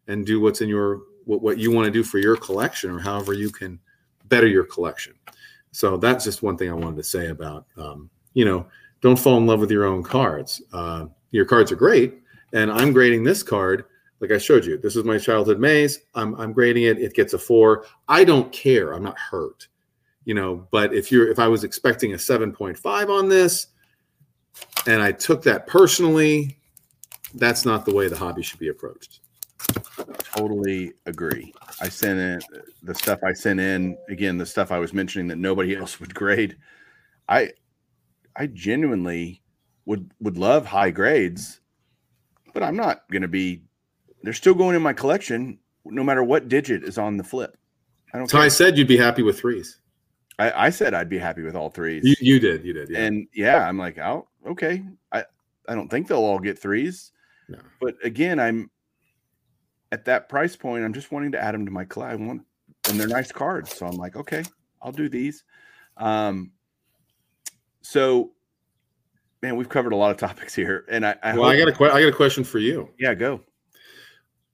and do what's in your what, what you want to do for your collection or however you can better your collection. So that's just one thing I wanted to say about um, you know don't fall in love with your own cards. Uh, your cards are great, and I'm grading this card like I showed you. This is my childhood Mays. I'm I'm grading it. It gets a four. I don't care. I'm not hurt, you know. But if you're if I was expecting a seven point five on this, and I took that personally, that's not the way the hobby should be approached. Totally agree. I sent in the stuff I sent in again, the stuff I was mentioning that nobody else would grade. I I genuinely would would love high grades, but I'm not going to be. They're still going in my collection, no matter what digit is on the flip. I don't. So care. I said you'd be happy with threes. I, I said I'd be happy with all threes. You, you did, you did, yeah. And yeah, I'm like, oh, okay. I I don't think they'll all get threes. No. But again, I'm at that price point. I'm just wanting to add them to my collab. I want, and they're nice cards. So I'm like, okay, I'll do these. Um, so, man, we've covered a lot of topics here, and I, I well, I got a que- I got a question for you. Yeah, go.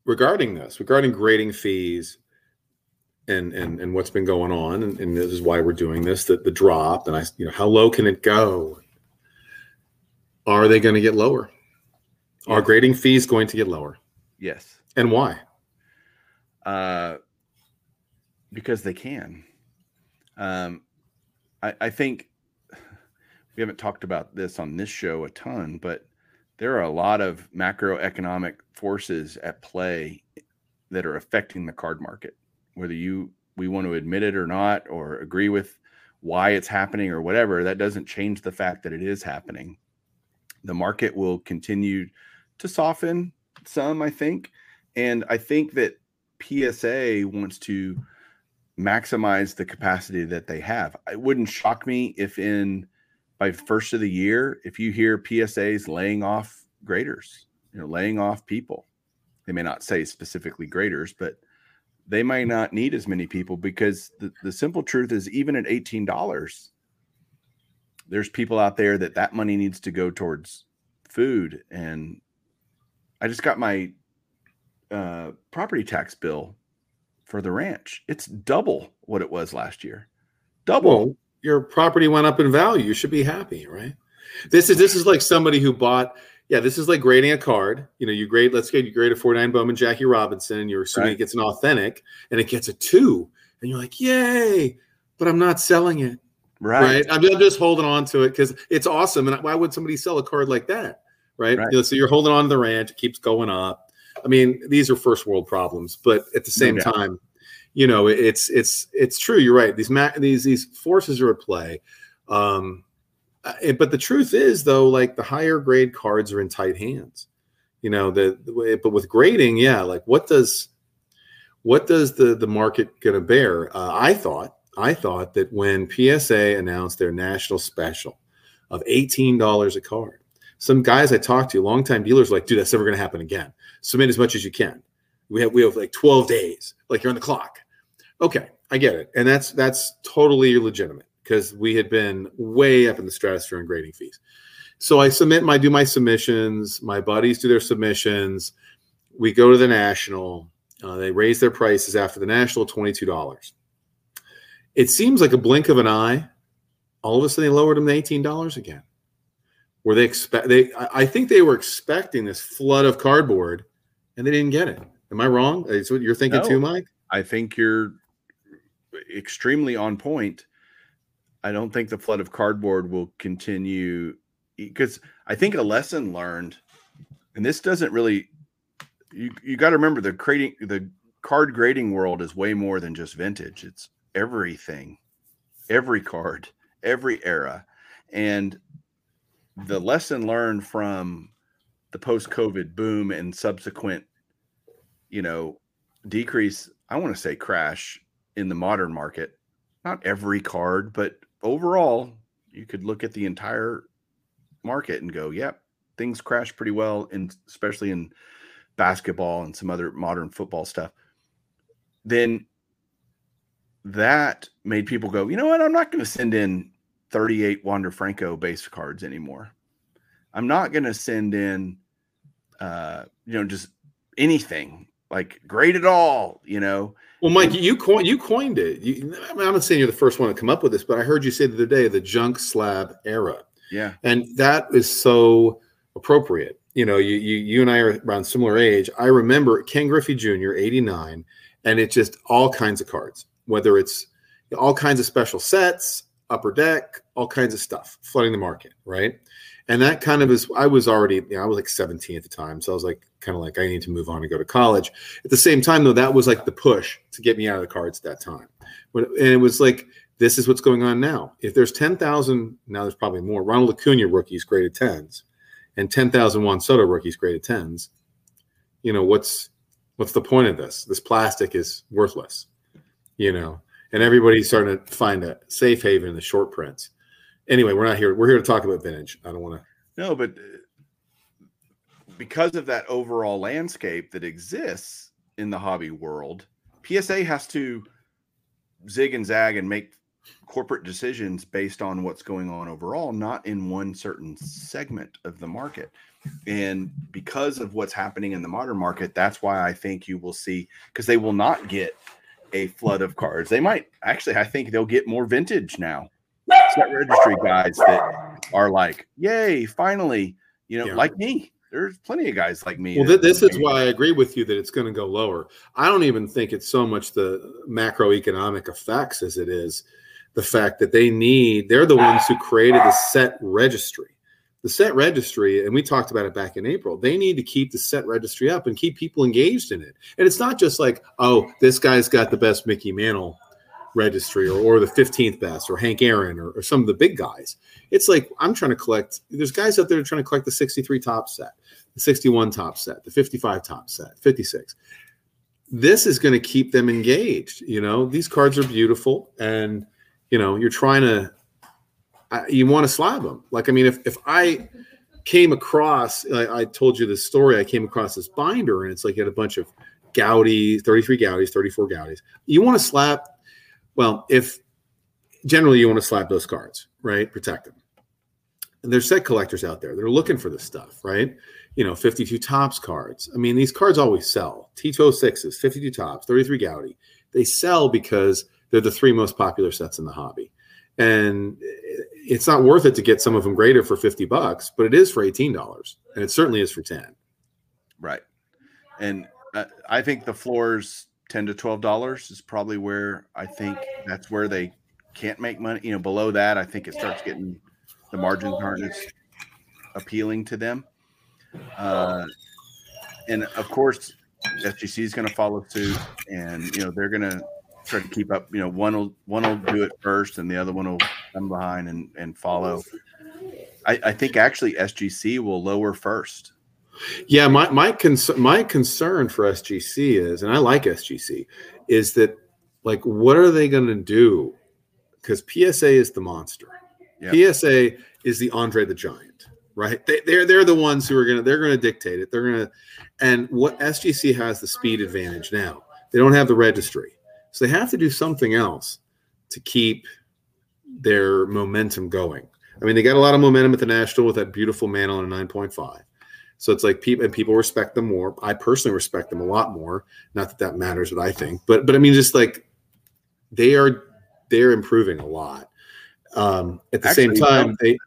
Regarding this, regarding grading fees, and and and what's been going on, and, and this is why we're doing this. That the drop, and I, you know, how low can it go? Are they going to get lower? Are grading fees going to get lower? Yes. And why? Uh, because they can. Um, I, I think we haven't talked about this on this show a ton, but there are a lot of macroeconomic forces at play that are affecting the card market, whether you we want to admit it or not, or agree with why it's happening or whatever. That doesn't change the fact that it is happening. The market will continue to soften some, I think. And I think that PSA wants to maximize the capacity that they have. It wouldn't shock me if in by first of the year, if you hear PSAs laying off graders, you know, laying off people. They may not say specifically graders, but they might not need as many people because the, the simple truth is even at $18, there's people out there that that money needs to go towards food and I just got my uh, property tax bill for the ranch. It's double what it was last year. Double. Well, your property went up in value. You should be happy, right? This is this is like somebody who bought. Yeah, this is like grading a card. You know, you grade. Let's get you grade a 49 Bowman Jackie Robinson, and you're assuming right. it gets an authentic, and it gets a two, and you're like, yay! But I'm not selling it. Right. right? I'm just holding on to it because it's awesome. And why would somebody sell a card like that? Right? right. You know, so you're holding on to the ranch, it keeps going up. I mean, these are first world problems, but at the same time, you know, it's it's it's true. You're right. These ma- these these forces are at play. Um, uh, but the truth is, though, like the higher grade cards are in tight hands. You know, the, the way, but with grading, yeah, like what does what does the the market going to bear? Uh, I thought I thought that when PSA announced their national special of eighteen dollars a card, some guys I talked to, longtime dealers, like, dude, that's never going to happen again. Submit as much as you can. We have we have like twelve days, like you're on the clock. Okay, I get it, and that's that's totally legitimate because we had been way up in the stratosphere on grading fees. So I submit my do my submissions. My buddies do their submissions. We go to the national. Uh, they raise their prices after the national twenty two dollars. It seems like a blink of an eye. All of a sudden, they lowered them to eighteen dollars again. Were they expect? They I think they were expecting this flood of cardboard, and they didn't get it. Am I wrong? Is what you're thinking No. too, Mike? I think you're extremely on point. I don't think the flood of cardboard will continue because I think a lesson learned, and this doesn't really you you got to remember the grading the card grading world is way more than just vintage. It's everything, every card, every era, and the lesson learned from the post COVID boom and subsequent, you know, decrease. I want to say crash in the modern market. Not every card, but overall, you could look at the entire market and go, "Yep, things crashed pretty well," and especially in basketball and some other modern football stuff. Then that made people go, "You know what? I'm not going to send in 38 Wander Franco base cards anymore. I'm not going to send in, uh, you know, just anything like great at all, you know." Well, Mike, you coined you coined it. You, I mean, I'm not saying you're the first one to come up with this, but I heard you say the other day the junk slab era, Yeah. and that is so appropriate. You know, you you, you and I are around similar age. I remember Ken Griffey Jr. '89, and it's just all kinds of cards, whether it's all kinds of special sets, upper deck, all kinds of stuff flooding the market, right? And that kind of is. I was already, you know, I was like 17 at the time, so I was like, kind of like, I need to move on and go to college. At the same time, though, that was like the push to get me out of the cards at that time. But and it was like, this is what's going on now. If there's 10,000, now there's probably more. Ronald Acuna rookies graded tens, and 10,000 Juan Soto rookies graded tens. You know what's what's the point of this? This plastic is worthless. You know, and everybody's starting to find a safe haven in the short prints. Anyway, we're not here. We're here to talk about vintage. I don't want to. No, but uh, because of that overall landscape that exists in the hobby world, PSA has to zig and zag and make corporate decisions based on what's going on overall, not in one certain segment of the market. And because of what's happening in the modern market, that's why I think you will see because they will not get a flood of cards. They might actually, I think they'll get more vintage now. Set registry guys that are like, yay, finally, you know, Yeah. like me. There's plenty of guys like me. Well, that- this is why I agree with you that it's going to go lower. I don't even think it's so much the macroeconomic effects as it is the fact that they need, they're the ones who created the set registry. The set registry, and we talked about it back in April, they need to keep the set registry up and keep people engaged in it. And it's not just like, oh, this guy's got the best Mickey Mantle registry or, or the 15th best or Hank Aaron or, or some of the big guys. It's like, I'm trying to collect, there's guys out there trying to collect the 63 Topps set the 61 Topps set, the 55 Topps set, 56. This is going to keep them engaged. You know, these cards are beautiful, and you know, you're trying to, I, you want to slab them. Like, I mean, if if I came across, I, I told you this story, I came across this binder, and it's like you had a bunch of Goudey, 33 Goudeys, 34 Goudeys. You want to slap, well, if generally you want to slap those cards, right? Protect them. And there's set collectors out there. They're looking for this stuff, right? you know, 52 Topps cards. I mean, these cards always sell. T206s, 52 Topps, 33 Goudey. They sell because they're the three most popular sets in the hobby. And it's not worth it to get some of them graded for 50 bucks, but it is for $18. And it certainly is for 10. Right. And uh, I think the floors 10 to 12 dollars is probably where I think that's where they can't make money. You know, below that, I think it starts getting the margins aren't as appealing to them. Uh, and of course, SGC is going to follow suit, and you know they're going to try to keep up. You know, one will one will do it first, and the other one will come behind and and follow. I, I think actually SGC will lower first. Yeah, my my concern my concern for SGC is, and I like SGC, is that like what are they going to do? Because PSA is the monster. Yep. PSA is the Andre the Giant, right? They, they're they're the ones who are gonna they're gonna dictate it. They're gonna, and what SGC has the speed advantage now. They don't have the registry, so they have to do something else to keep their momentum going. I mean, they got a lot of momentum at the national with that beautiful mantle and a nine point five. So it's like people and people respect them more. I personally respect them a lot more. Not that that matters what I think, but but I mean, just like they are they're improving a lot. Um, at the Actually, same time, they,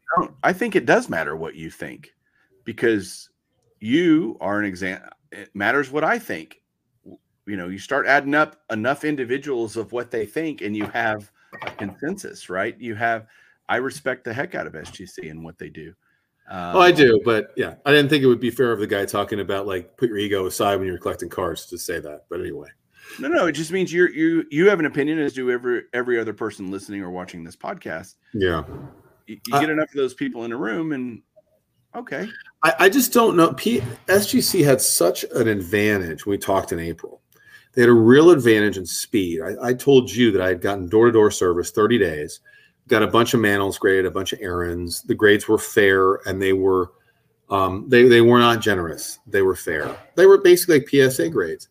I think it does matter what you think because you are an example. It matters what I think. You know, you start adding up enough individuals of what they think, and you have a consensus, right? You have. I respect the heck out of SGC and what they do. Um, oh, I do, but yeah, I didn't think it would be fair of the guy talking about like put your ego aside when you're collecting cards to say that. But anyway, no, no, it just means you're you you have an opinion, as do every every other person listening or watching this podcast. Yeah, you, you get enough of those people in a room, and okay. I, I just don't know. P, SGC had such an advantage when we talked in April. They had a real advantage in speed. I, I told you that I had gotten door to door service 30 days, got a bunch of mantles graded, a bunch of Aarons. The grades were fair and they were um, they they were not generous. They were fair. They were basically like PSA grades.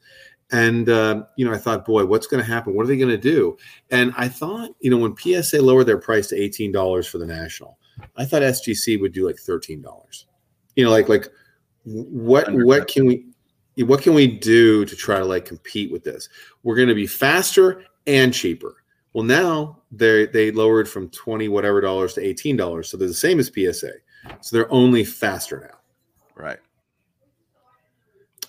And uh, you know, I thought, boy, what's going to happen? What are they going to do? And I thought, you know, when PSA lowered their price to eighteen dollars for the national, I thought SGC would do like thirteen dollars. You know, like like what what can we what can we do to try to like compete with this? We're going to be faster and cheaper. Well, now they they lowered from twenty whatever dollars to eighteen dollars, so they're the same as PSA. So they're only faster now. Right.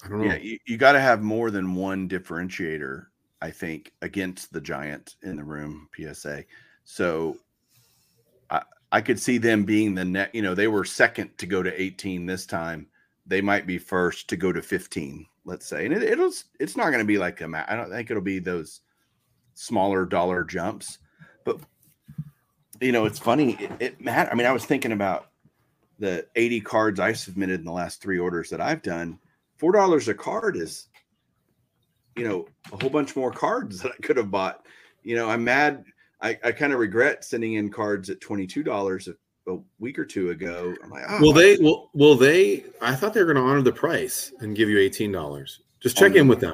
I don't know. Yeah, you, you got to have more than one differentiator, I think, against the giant in the room, PSA. So I, I could see them being the net, you know, they were second to go to 18 this time. They might be first to go to 15, let's say. And it, it'll, it's not going to be like a, I don't think it'll be those smaller dollar jumps, but you know, it's funny. It, it. I mean, I was thinking about the 80 cards I submitted in the last three orders that I've done four dollars a card is you know a whole bunch more cards that i could have bought you know i'm mad i, I kind of regret sending in cards at $22 a, week or two ago i'm like oh, will they will, will they i thought they were going to honor the price and give you $18 just check in with them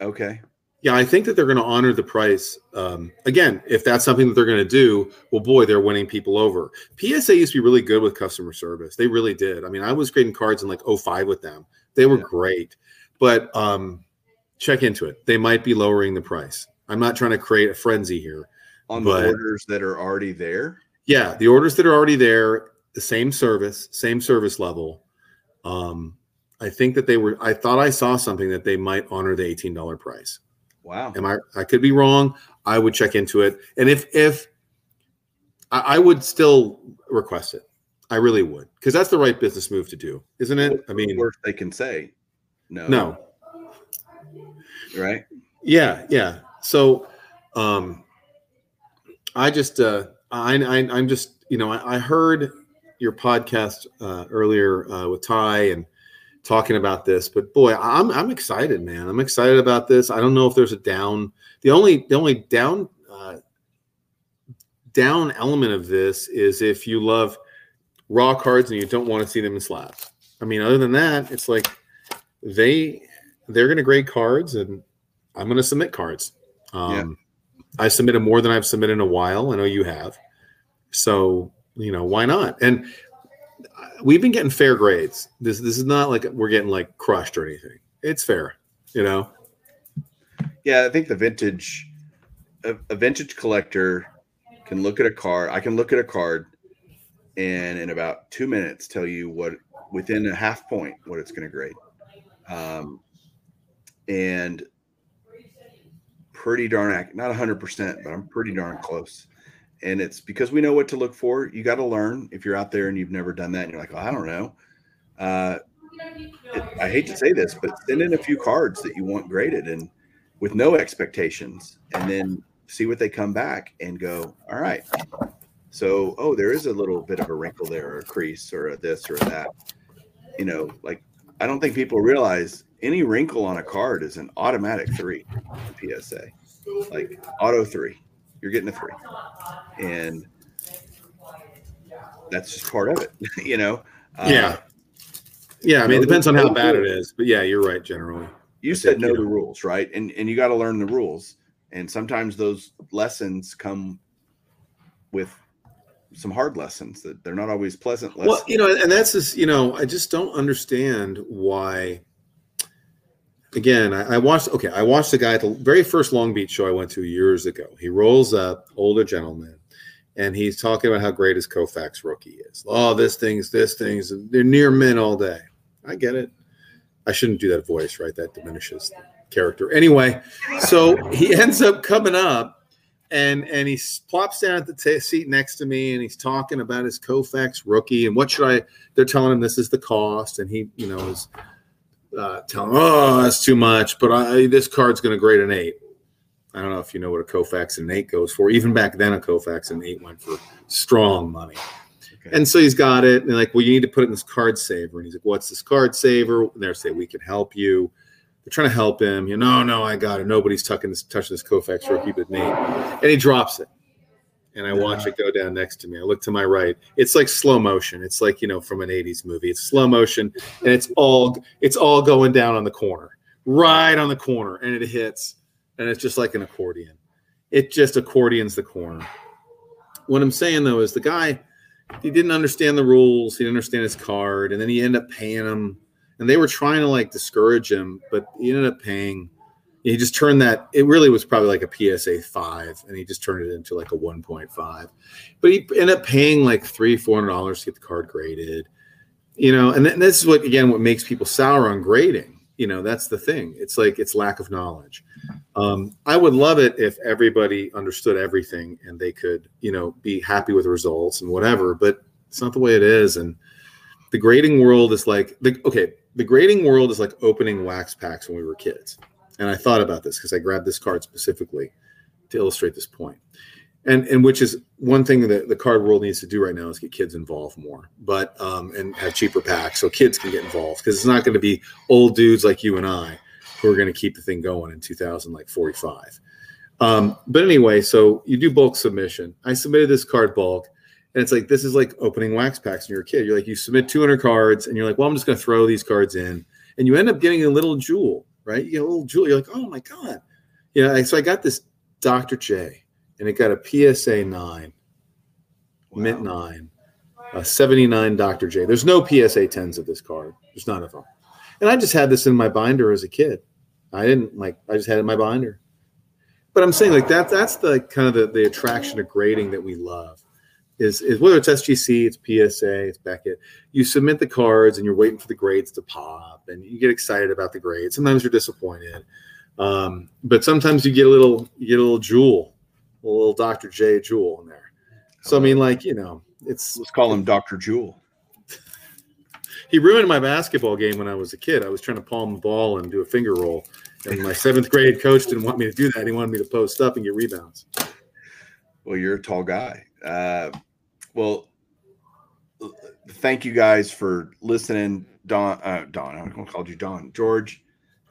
okay yeah i think that they're going to honor the price um, again if that's something that they're going to do well boy they're winning people over psa used to be really good with customer service they really did i mean i was grading cards in like 05 with them they were yeah. great, but um, check into it. They might be lowering the price. I'm not trying to create a frenzy here. On the orders that are already there? Yeah, the orders that are already there, the same service, same service level. Um, I think that they were. I thought I saw something that they might honor the eighteen dollar price. Wow. Am I? I could be wrong. I would check into it, and if if I, I would still request it. I really would, because that's the right business move to do, isn't it? I mean, worst they can say, no, no, right? Yeah, yeah. So, um, I just, uh, I, I I'm just, you know, I, I heard your podcast uh, earlier uh, with Ty and talking about this, but boy, I'm I'm excited, man. I'm excited about this. I don't know if there's a down. The only the only down uh, down element of this is if you love raw cards and you don't want to see them in slabs. I mean, other than that, it's like they they're going to grade cards, and I'm going to submit cards. Um, yeah. I submitted more than I've submitted in a while. I know you have, so you know why not? And we've been getting fair grades. This this is not like we're getting like crushed or anything. It's fair, you know. Yeah, I think the vintage a, a vintage collector can look at a card. I can look at a card and in about two minutes tell you what within a half point what it's going to grade. Um, and pretty darn accurate, not 100%, but I'm pretty darn close. And it's because we know what to look for. You got to learn if you're out there and you've never done that and you're like, oh, I don't know. Uh, it, I hate to say this, but send in a few cards that you want graded and with no expectations, and then see what they come back and go. All right. So, oh, there is a little bit of a wrinkle there, or a crease, or a this or a that. You know, like I don't think people realize any wrinkle on a card is an automatic three PSA, like auto three. You're getting a three, and that's just part of it. you know. Uh, yeah. Yeah, I mean, it depends on how bad it is, but yeah, you're right. Generally, you said know the rules, right? And and you got to learn the rules, and sometimes those lessons come with some hard lessons that they're not always pleasant lessons. Well, you know, and that's just you know, I just don't understand why. Again, I, I watched. Okay, I watched the guy at the very first Long Beach show I went to years ago. He rolls up, older gentleman, and he's talking about how great his Koufax rookie is. Oh, this thing's this thing's they're near men all day. I get it. I shouldn't do that voice, right? That diminishes character. Anyway, so he ends up coming up and and he plops down at the t- seat next to me and he's talking about his Koufax rookie and what should I? They're telling him this is the cost, and he you know is uh, telling, oh, that's too much, but I, this card's going to grade an eight. I don't know if you know what a Koufax and eight goes for. Even back then, a Koufax and eight went for strong money. Okay. And so he's got it. And like, well, you need to put it in this card saver. And he's like, what's this card saver? And they're saying, we can help you. They're trying to help him. You know, no, no, I got it. Nobody's touching this, touching this Koufax rookie but Nate. And he drops it. And I watch it go down next to me. I look to my right. It's like slow motion. It's like, you know, from an 80s movie. It's slow motion and it's all it's all going down on the corner. Right on the corner. And it hits. And it's just like an accordion. It just accordions the corner. What I'm saying though is the guy he didn't understand the rules. He didn't understand his card, and then he ended up paying him. And they were trying to like discourage him, but he ended up paying. He just turned that. It really was probably like a PSA five, and he just turned it into like a one point five. But he ended up paying like three, four hundred dollars to get the card graded. You know, and, th- and this is what again what makes people sour on grading you know that's the thing it's like it's lack of knowledge um, i would love it if everybody understood everything and they could you know be happy with the results and whatever but it's not the way it is and the grading world is like the okay the grading world is like opening wax packs when we were kids and i thought about this because i grabbed this card specifically to illustrate this point. And and which is one thing that the card world needs to do right now is get kids involved more but um and have cheaper packs so kids can get involved. Because it's not going to be old dudes like you and i who are going to keep the thing going in 2000 like 45 um but anyway so you do bulk submission. I submitted this card bulk and it's like this is like opening wax packs when you're a kid. You're like you submit 200 cards and you're like well i'm just going to throw these cards in and you end up getting a little jewel right you get a little you're like oh my god You yeah so i got this dr j and it got a PSA 9, wow. Mint 9, a 79 Dr. J. There's no PSA 10s of this card. There's none of them. And I just had this in my binder as a kid. I didn't like, I just had it in my binder. But I'm saying like that, that's the kind of the, the attraction of grading that we love. Is, is whether it's SGC, it's PSA, it's Beckett. You submit the cards and you're waiting for the grades to pop, and you get excited about the grades. Sometimes you're disappointed, um, but sometimes you get a little you get a little jewel a little Dr. J Jewel in there. So I mean, like you know, it's let's call him Dr. Jewel. he ruined my basketball game when I was a kid. I was trying to palm the ball and do a finger roll, and my seventh grade coach didn't want me to do that. He wanted me to post up and get rebounds. Well, you're a tall guy. Uh, well, thank you guys for listening, Don. Uh, Don, I'm going to call you Don. George,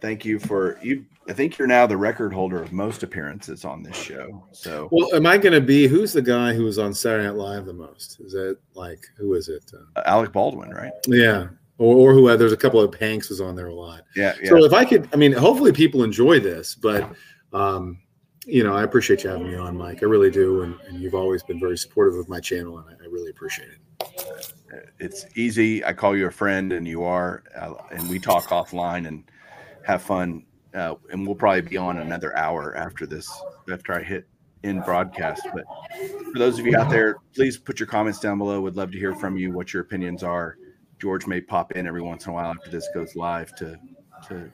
thank you for you I think you're now the record holder of most appearances on this show. So, well, am I going to be? Who's the guy who was on Saturday Night Live the most? Is it like who is it? Uh, Alec Baldwin, right? Yeah, or, or who? There's a couple of Hanks was on there a lot. Yeah, yeah. So if I could, I mean, hopefully people enjoy this, but um, you know, I appreciate you having me on, Mike. I really do, and, and you've always been very supportive of my channel, and I, I really appreciate it. It's easy. I call you a friend, and you are, uh, and we talk offline and have fun uh, and we'll probably be on another hour after this, after I hit in broadcast. But for those of you out there, please put your comments down below. Would love to hear from you what your opinions are. George may pop in every once in a while after this goes live to, to,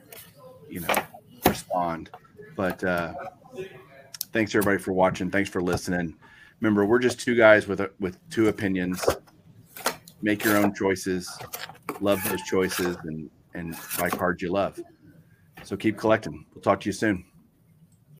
you know, respond. But uh, thanks everybody for watching. Thanks for listening. Remember, we're just two guys with a, with two opinions. Make your own choices. love those choices and and buy cards you love. So keep collecting. We'll talk to you soon.